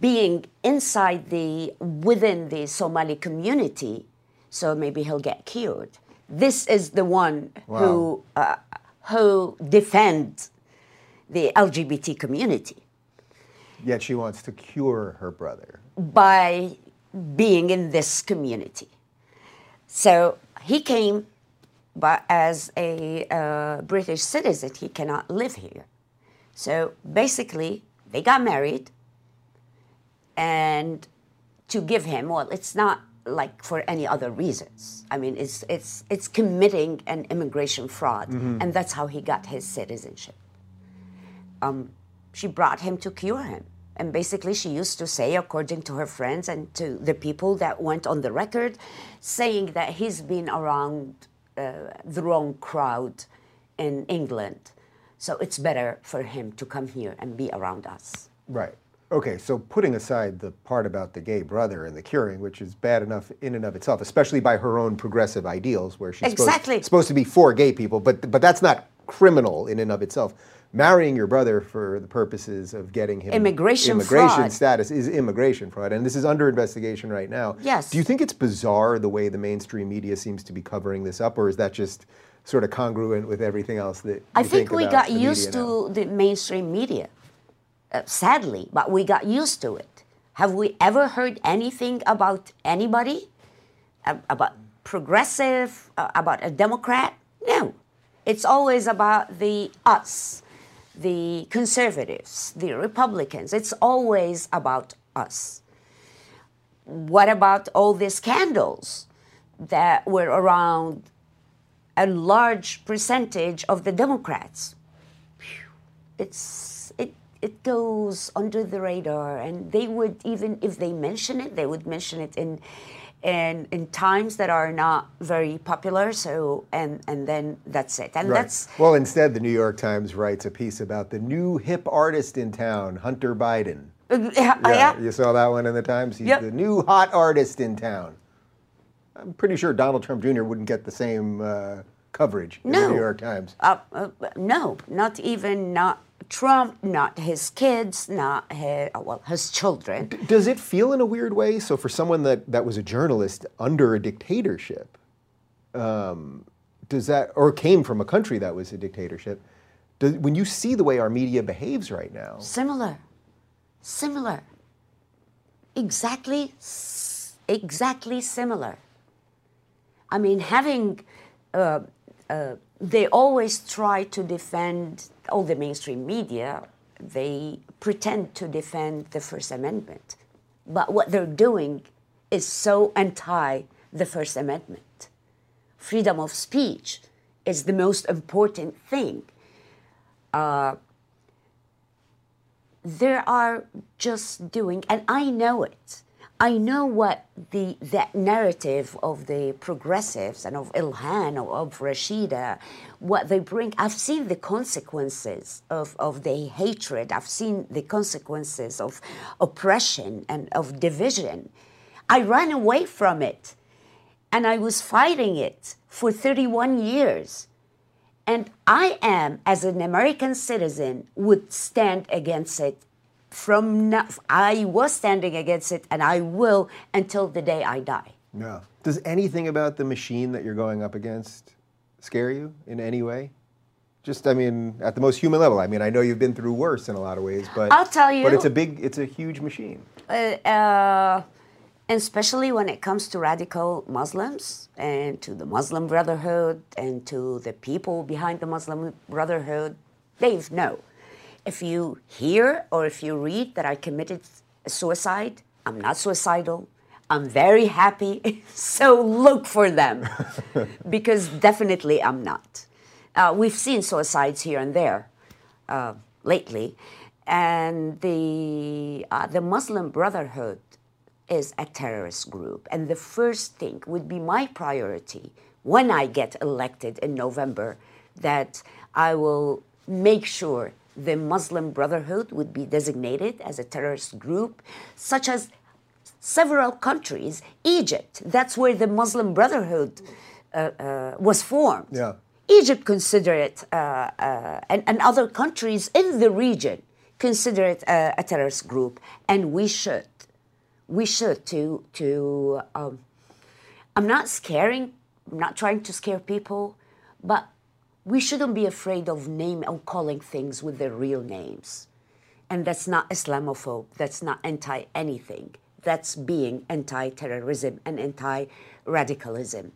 being inside the within the Somali community, so maybe he'll get cured. This is the one who uh, who defends the LGBT community Yet she wants to cure her brother. by being in this community. So he came, but as a uh, British citizen, he cannot live here. So basically, they got married, and to give him, well, it's not like for any other reasons. I mean, it's it's it's committing an immigration fraud, and that's how he got his citizenship. Um, she brought him to cure him. And basically, she used to say, according to her friends and to the people that went on the record, saying that he's been around Uh, the wrong crowd in England. So it's better for him to come here and be around us. Right. Okay, so putting aside the part about the gay brother and the curing, which is bad enough in and of itself, especially by her own progressive ideals, where she's Exactly. supposed, supposed to be for gay people, but but that's not criminal in and of itself. Marrying your brother for the purposes of getting him Immigration immigration fraud. status is immigration fraud, and this is under investigation right now. Yes. Do you think it's bizarre the way the mainstream media seems to be covering this up, or is that just sort of congruent with everything else that I you think, we got used now? to the mainstream media, uh, sadly, but we got used to it. Have we ever heard anything about anybody, uh, about progressive, uh, about a Democrat? No. It's always about the us, the conservatives, the Republicans. It's always about us. What about all these scandals that were around a large percentage of the Democrats? It's it it goes under the radar, and they would even if they mention it, they would mention it in and in times that are not very popular. So and and then that's it. And Right. that's Well, instead, the New York Times writes a piece about the new hip artist in town, Hunter Biden. uh, yeah, yeah. you saw that one in the Times. He's Yep. the new hot artist in town. I'm pretty sure Donald Trump Jr. wouldn't get the same uh, coverage in the New York Times. Uh, uh, no, not even not Trump, not his kids, not his, well his children. Does it feel in a weird way? So, for someone that, that was a journalist under a dictatorship, um, does that, or came from a country that was a dictatorship, does, when you see the way our media behaves right now, Similar, similar, exactly, exactly similar. I mean, having, uh, uh, they always try to defend all the mainstream media. They pretend to defend the First Amendment, but what they're doing is so anti the First Amendment. Freedom of speech is the most important thing uh, they are just doing, and I know it. I know what the that narrative of the progressives and of Ilhan or of Rashida, what they bring. I've seen the consequences of, of the hatred. I've seen the consequences of oppression and of division. I ran away from it, and I was fighting it for 31 years. And I am, as an American citizen, would stand against it from now. I was standing against it, and I will until the day I die. no. Does anything about the machine that you're going up against scare you in any way? Just, I mean, at the most human level. I mean, I know you've been through worse in a lot of ways, but I'll tell you- But it's a big, it's a huge machine. Uh, and especially when it comes to radical Muslims and to the Muslim Brotherhood and to the people behind the Muslim Brotherhood, they know. If you hear or if you read that I committed suicide, I'm not suicidal. I'm very happy. so look for them because definitely I'm not. Uh, we've seen suicides here and there uh, lately, and the uh, the Muslim Brotherhood is a terrorist group, and the first thing would be my priority when I get elected in November that I will make sure the Muslim Brotherhood would be designated as a terrorist group, such as several countries. Egypt, that's where the Muslim Brotherhood uh, uh, was formed. Yeah. Egypt consider it, uh, uh, and, and other countries in the region consider it a, a terrorist group, and we should. We should to to. Um, I'm not scaring. I'm not trying to scare people, but we shouldn't be afraid of name of calling things with their real names, and that's not Islamophobe. That's not anti anything. That's being anti-terrorism and anti-radicalism,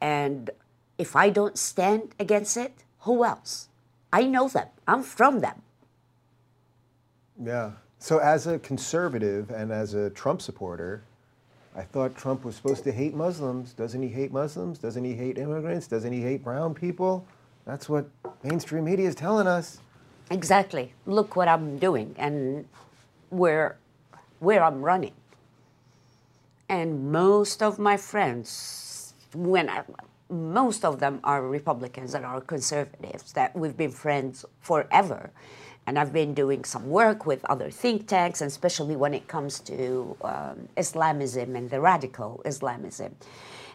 and if I don't stand against it, who else? I know them. I'm from them. Yeah. So, as a conservative and as a Trump supporter, I thought Trump was supposed to hate Muslims. Doesn't he hate Muslims? Doesn't he hate immigrants? Doesn't he hate brown people? That's what mainstream media is telling us. Exactly. Look what I'm doing and where where I'm running. And most of my friends, when I, most of them are Republicans and are conservatives that we've been friends forever. And I've been doing some work with other think tanks, and especially when it comes to um, Islamism and the radical Islamism.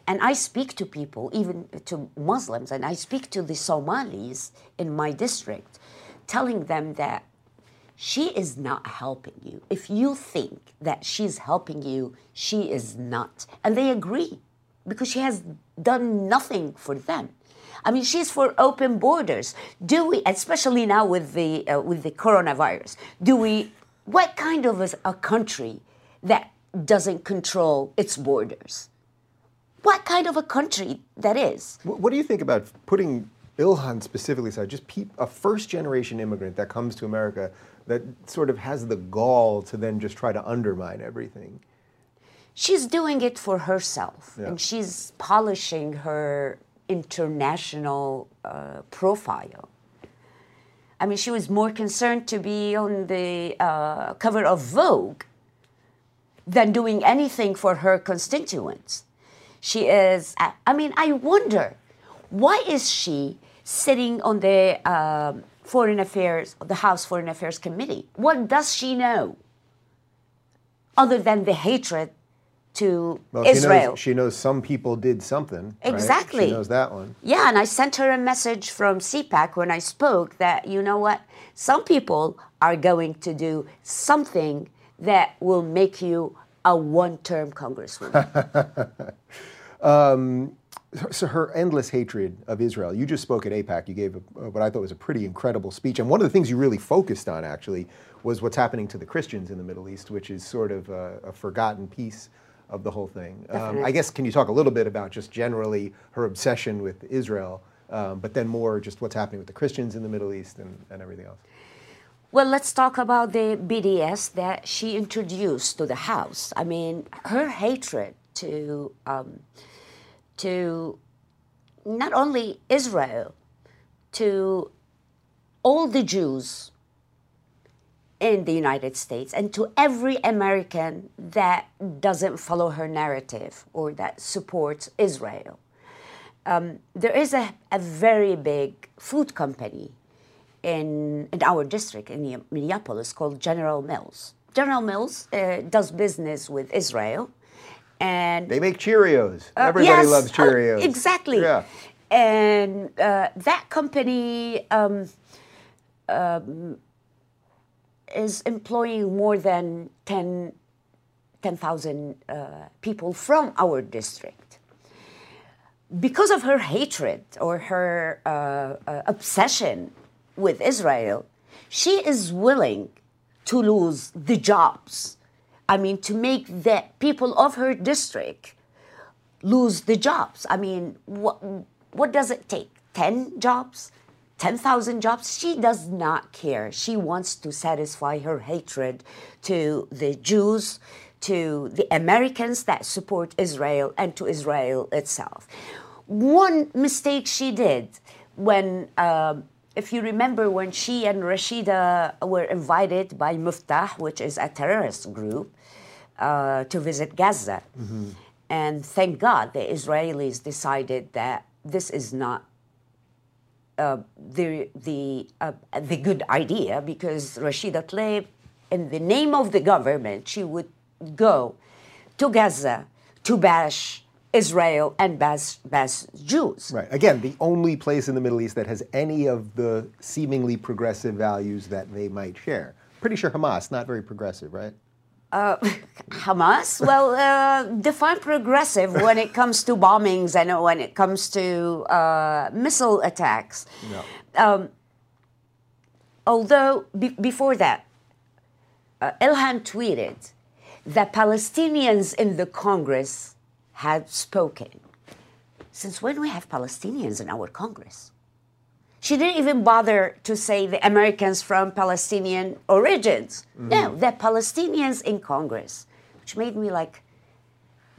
And I speak to people, even to Muslims, and I speak to the Somalis in my district, telling them that she is not helping you. If you think that she's helping you, she is not. And they agree because she has done nothing for them. I mean, she's for open borders. Do we, especially now with the uh, with the coronavirus, do we? What kind of a, a country that doesn't control its borders? What kind of a country that is? What do you think about putting Ilhan specifically said, just a first generation immigrant that comes to America that sort of has the gall to then just try to undermine everything. She's doing it for herself, Yeah. and she's polishing her international uh, profile. I mean, she was more concerned to be on the uh, cover of Vogue than doing anything for her constituents. She is, I I mean, I wonder, why is she sitting on the um, Foreign Affairs, the House Foreign Affairs Committee? What does she know other than the hatred to Well, she Israel? knows, she knows some people did something. right? Exactly. She knows that one. Yeah, and I sent her a message from CPAC when I spoke that, you know what, some people are going to do something that will make you a one term congresswoman. So her endless hatred of Israel. You just spoke at APAC. You gave a, what I thought was a pretty incredible speech, and one of the things you really focused on actually was what's happening to the Christians in the Middle East, which is sort of a, a forgotten piece of the whole thing. Um, I guess can you talk a little bit about just generally her obsession with Israel, um, but then more just what's happening with the Christians in the Middle East and, and everything else. well, let's talk about the BDS that she introduced to the House. I mean, her hatred to, um, to not only Israel, to all the Jews in the United States and to every American that doesn't follow her narrative or that supports Israel. Um, there is a, a very big food company in, in our district in Minneapolis called General Mills. General Mills uh, does business with Israel. And They make Cheerios. uh, Everybody yes, loves uh, Cheerios. exactly. Yeah. And uh, that company um, um, is employing more than 10 10,000 uh, people from our district. Because of her hatred or her uh, uh, obsession with Israel, she is willing to lose the jobs. I mean, to make the people of her district lose the jobs. I mean, what, what does it take? 10 jobs? 10,000 jobs? She does not care. She wants to satisfy her hatred to the Jews, to the Americans that support Israel, and to Israel itself. One mistake she did when, um, if you remember, when she and Rashida were invited by Miftah, which is a terrorist group, uh, to visit Gaza. And thank God the Israelis decided that this is not uh, the, the, uh, the good idea because Rashida Tlaib, in the name of the government, she would go to Gaza to bash Israel and bash, bash Jews. Right. Again, the only place in the Middle East that has any of the seemingly progressive values that they might share. Pretty sure Hamas, not very progressive, right? Hamas? Well, uh, define progressive when it comes to bombings and when it comes to uh, missile attacks. No. Although, be- before that, uh, Ilhan tweeted that Palestinians in the Congress had spoken. Since when we have Palestinians in our Congress? She didn't even bother to say the Americans from Palestinian origins. No, the Palestinians in Congress, which made me like,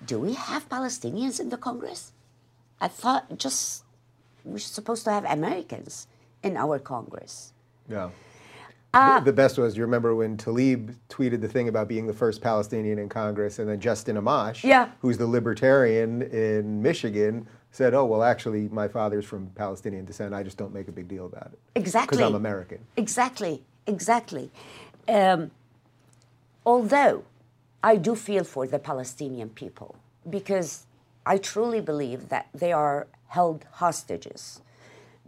do we have Palestinians in the Congress? I thought just we're supposed to have Americans in our Congress. Yeah. Uh, the, the best was, you remember when Tlaib tweeted the thing about being the first Palestinian in Congress, and then Justin Amash, Yeah. who's the libertarian in Michigan, said, "Oh, well, actually, my father's from Palestinian descent. I just don't make a big deal about it Exactly. because I'm American." Exactly, exactly. Um, although I do feel for the Palestinian people because I truly believe that they are held hostages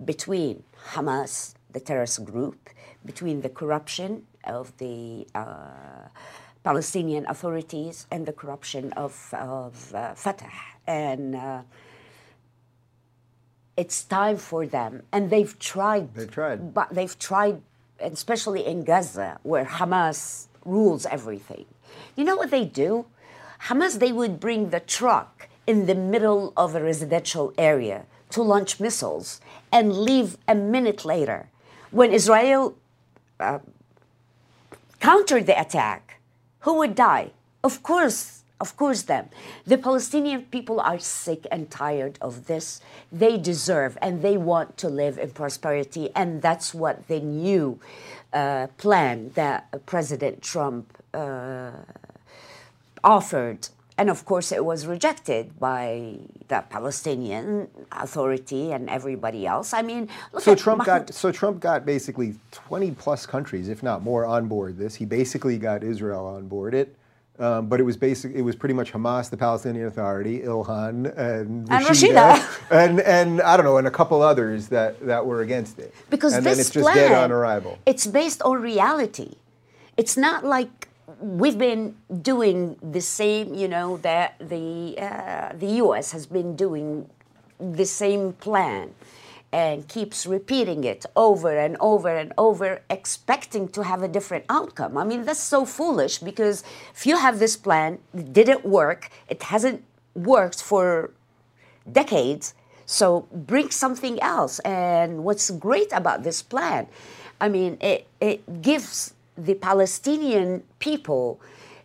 between Hamas, the terrorist group, between the corruption of the uh, Palestinian authorities and the corruption of, of uh, Fatah. And uh, it's time for them, and they've tried. They've tried. But they've tried, especially in Gaza, where Hamas rules everything. You know what they do? Hamas, they would bring the truck in the middle of a residential area to launch missiles and leave a minute later. When Israel uh, countered the attack, who would die? Of course, of course, them. The Palestinian people are sick and tired of this. They deserve and they want to live in prosperity, and that's what the new uh, plan that President Trump uh, offered. And of course, it was rejected by the Palestinian Authority and everybody else. I mean, so Trump Mahmoud. got so Trump got basically 20 plus countries, if not more, on board this. He basically got Israel on board it. Um, but it was basic. It was pretty much Hamas, the Palestinian Authority, Ilhan, and Rashida, and, Rashida. and, and I don't know, and a couple others that, that were against it. Because and this then it's just plan, dead on arrival. It's based on reality. It's not like we've been doing the same. You know that the uh, the U.S. has been doing the same plan and keeps repeating it over and over and over, expecting to have a different outcome. I mean, that's so foolish because if you have this plan, it didn't work, it hasn't worked for decades, so bring something else. And what's great about this plan, I mean, it, it gives the Palestinian people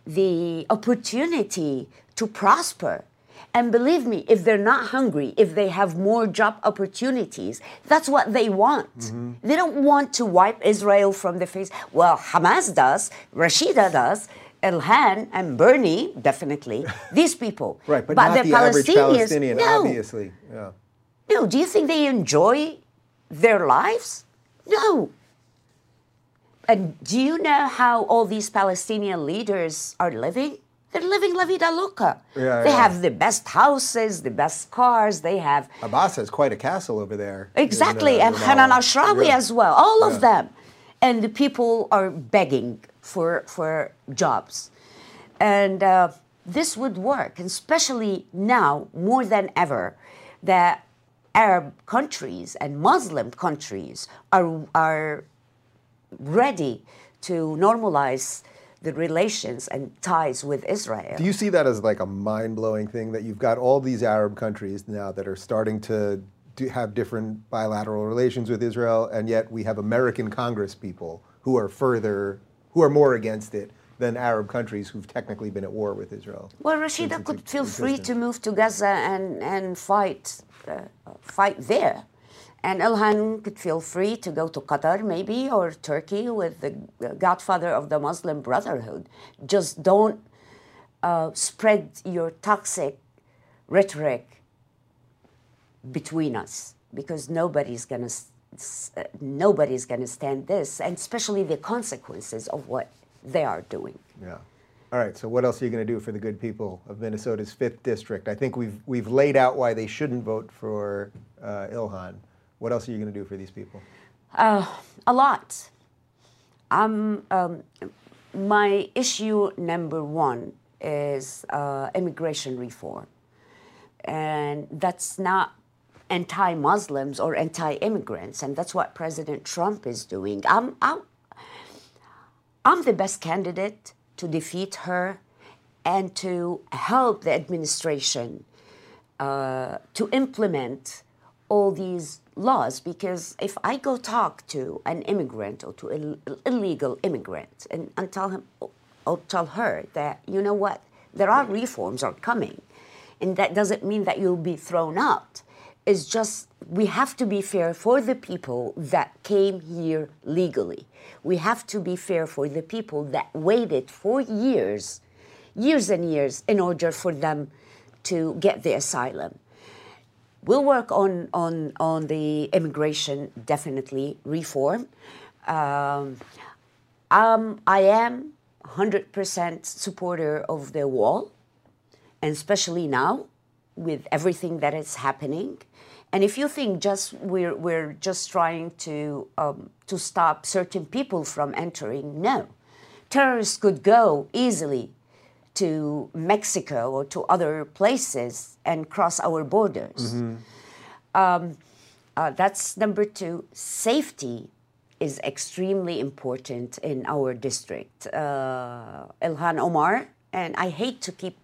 the opportunity to prosper and believe me, if they're not hungry, if they have more job opportunities, that's what they want. Mm-hmm. They don't want to wipe Israel from the face. Well, Hamas does, Rashida does. Ilhan and Bernie, definitely, these people. right, but, but not the, the average Palestinian, no. obviously. Yeah. No, do you think they enjoy their lives? No. And do you know how all these Palestinian leaders are living? They're living la vida loca. Yeah, they yeah. have the best houses, the best cars. They have. Abbas has quite a castle over there. Exactly, in, uh, and Hanan Ashrawi yeah. as well. All of them, and the people are begging for for jobs, and uh, this would work, and especially now more than ever, that Arab countries and Muslim countries are are ready to normalize the relations and ties with Israel. Do you see that as like a mind blowing thing that you've got all these Arab countries now that are starting to do, have different bilateral relations with Israel, and yet we have American Congress people who are further, who are more against it than Arab countries who've technically been at war with Israel. Well, Rashida could feel free to move to Gaza and, and fight, uh, fight there. And Ilhan could feel free to go to Qatar, maybe, or Turkey with the godfather of the Muslim Brotherhood. Just don't uh, spread your toxic rhetoric between us because nobody's going to uh, nobody's going to stand this and especially the consequences of what they are doing. Yeah. All right so what else are you going to do for the good people of minnesota's 5th district? I think we've we've laid out why they shouldn't vote for uh, ilhan what else are you going to do for these people? Uh, a lot. Um, um, my issue number one is uh, immigration reform. And that's not anti Muslims or anti immigrants. And that's what President Trump is doing. I'm, I'm, I'm the best candidate to defeat her and to help the administration uh, to implement all these laws because if I go talk to an immigrant or to an illegal immigrant and, and tell him or tell her that you know what there are reforms are coming and that doesn't mean that you'll be thrown out. It's just we have to be fair for the people that came here legally. We have to be fair for the people that waited for years years and years in order for them to get the asylum We'll work on, on, on the immigration, definitely, reform. Um, um, I am 100% supporter of the wall, and especially now with everything that is happening. And if you think just we're, we're just trying to, um, to stop certain people from entering, no. Terrorists could go easily to Mexico or to other places and cross our borders. Mm-hmm. Um, uh, that's number two. Safety is extremely important in our district. Uh, Ilhan Omar, and I hate to keep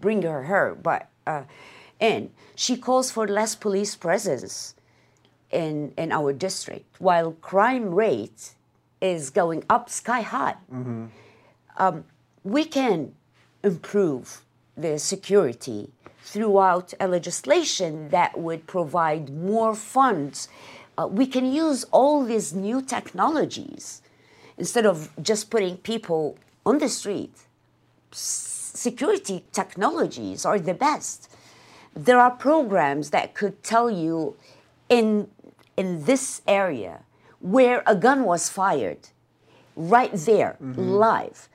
bringing her, her but uh, in. She calls for less police presence in, in our district, while crime rate is going up sky high. Um, we can improve the security throughout a legislation that would provide more funds. Uh, we can use all these new technologies instead of just putting people on the street. S- security technologies are the best. There are programs that could tell you in, in this area where a gun was fired, right there, live.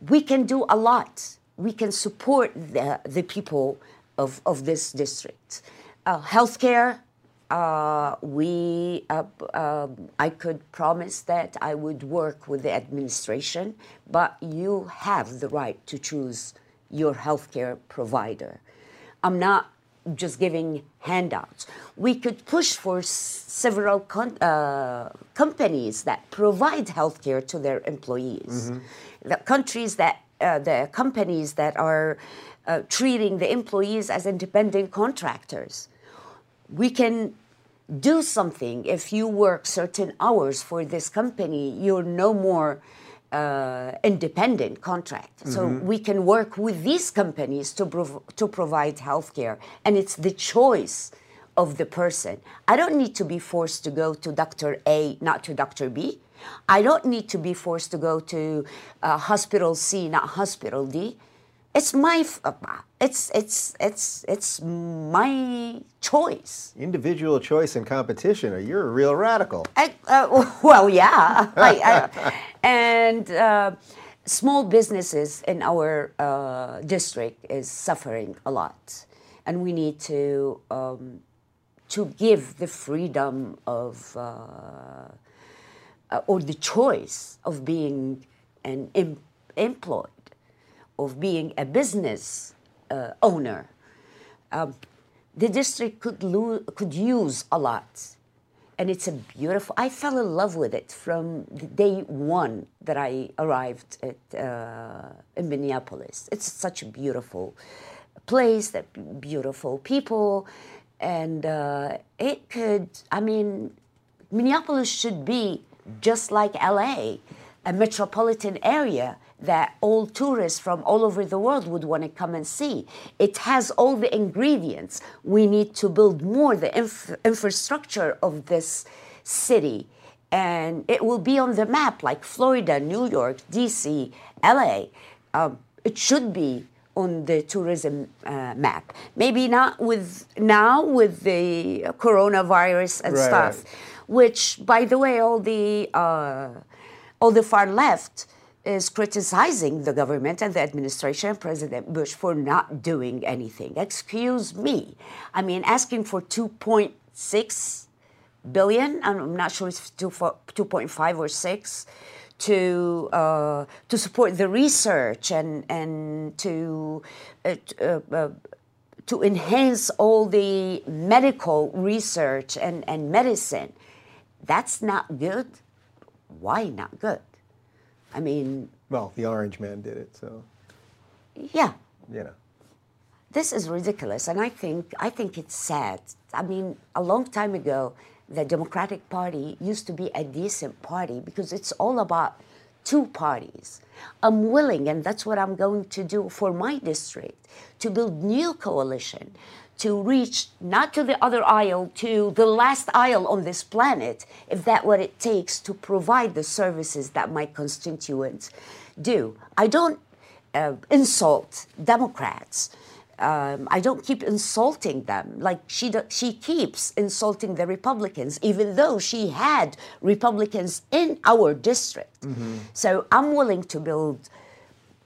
We can do a lot. We can support the, the people of, of this district. Uh, healthcare, uh, we, uh, um, I could promise that I would work with the administration, but you have the right to choose your healthcare provider. I'm not just giving handouts. We could push for s- several uh, companies that provide healthcare to their employees. The countries that, uh, the companies that are uh, treating the employees as independent contractors. We can do something if you work certain hours for this company, you're no more uh, independent contract. So we can work with these companies to, prov- to provide healthcare, and it's the choice of the person. I don't need to be forced to go to Dr. A, not to Dr. B. I don't need to be forced to go to uh, hospital C, not hospital D. It's my, f- uh, it's it's it's it's my choice. Individual choice and competition, or you're a real radical. I, uh, well, yeah, I, I, and uh, small businesses in our uh, district is suffering a lot, and we need to um, to give the freedom of uh, uh, or the choice of being an em- employed, of being a business uh, owner. Um, the district could lo- could use a lot and it's a beautiful i fell in love with it from the day one that i arrived at uh, in minneapolis it's such a beautiful place that beautiful people and uh, it could i mean minneapolis should be just like la a metropolitan area that all tourists from all over the world would want to come and see. It has all the ingredients. We need to build more the inf- infrastructure of this city, and it will be on the map like Florida, New York, DC, LA. Um, it should be on the tourism uh, map. Maybe not with now with the coronavirus and Right, stuff, right. which, by the way, all the uh, all the far left is criticizing the government and the administration President Bush for not doing anything. Excuse me. I mean, asking for 2.6 billion, I'm not sure if it's 2.5 or 6, to, uh, to support the research and, and to, uh, uh, uh, to enhance all the medical research and, and medicine. That's not good. Why not good? I mean, Well, the orange man did it, so, yeah, you know. this is ridiculous, and I think I think it's sad. I mean, a long time ago, the Democratic Party used to be a decent party because it's all about two parties. I'm willing, and that's what I'm going to do for my district, to build new coalition, to reach not to the other aisle, to the last aisle on this planet, if that's what it takes to provide the services that my constituents do. I don't uh, insult Democrats. Um, I don't keep insulting them like she do, she keeps insulting the Republicans, even though she had Republicans in our district. So I'm willing to build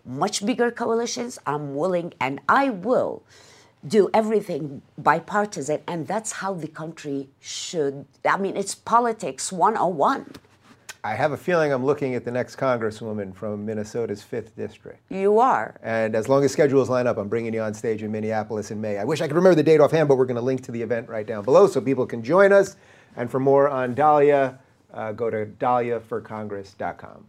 much bigger coalitions. I'm willing, and I will do everything bipartisan, and that's how the country should. I mean, it's politics 101. I have a feeling I'm looking at the next congresswoman from Minnesota's 5th district. You are. And as long as schedules line up, I'm bringing you on stage in Minneapolis in May. I wish I could remember the date offhand, but we're going to link to the event right down below so people can join us. And for more on Dalia, uh, go to daliaforcongress.com.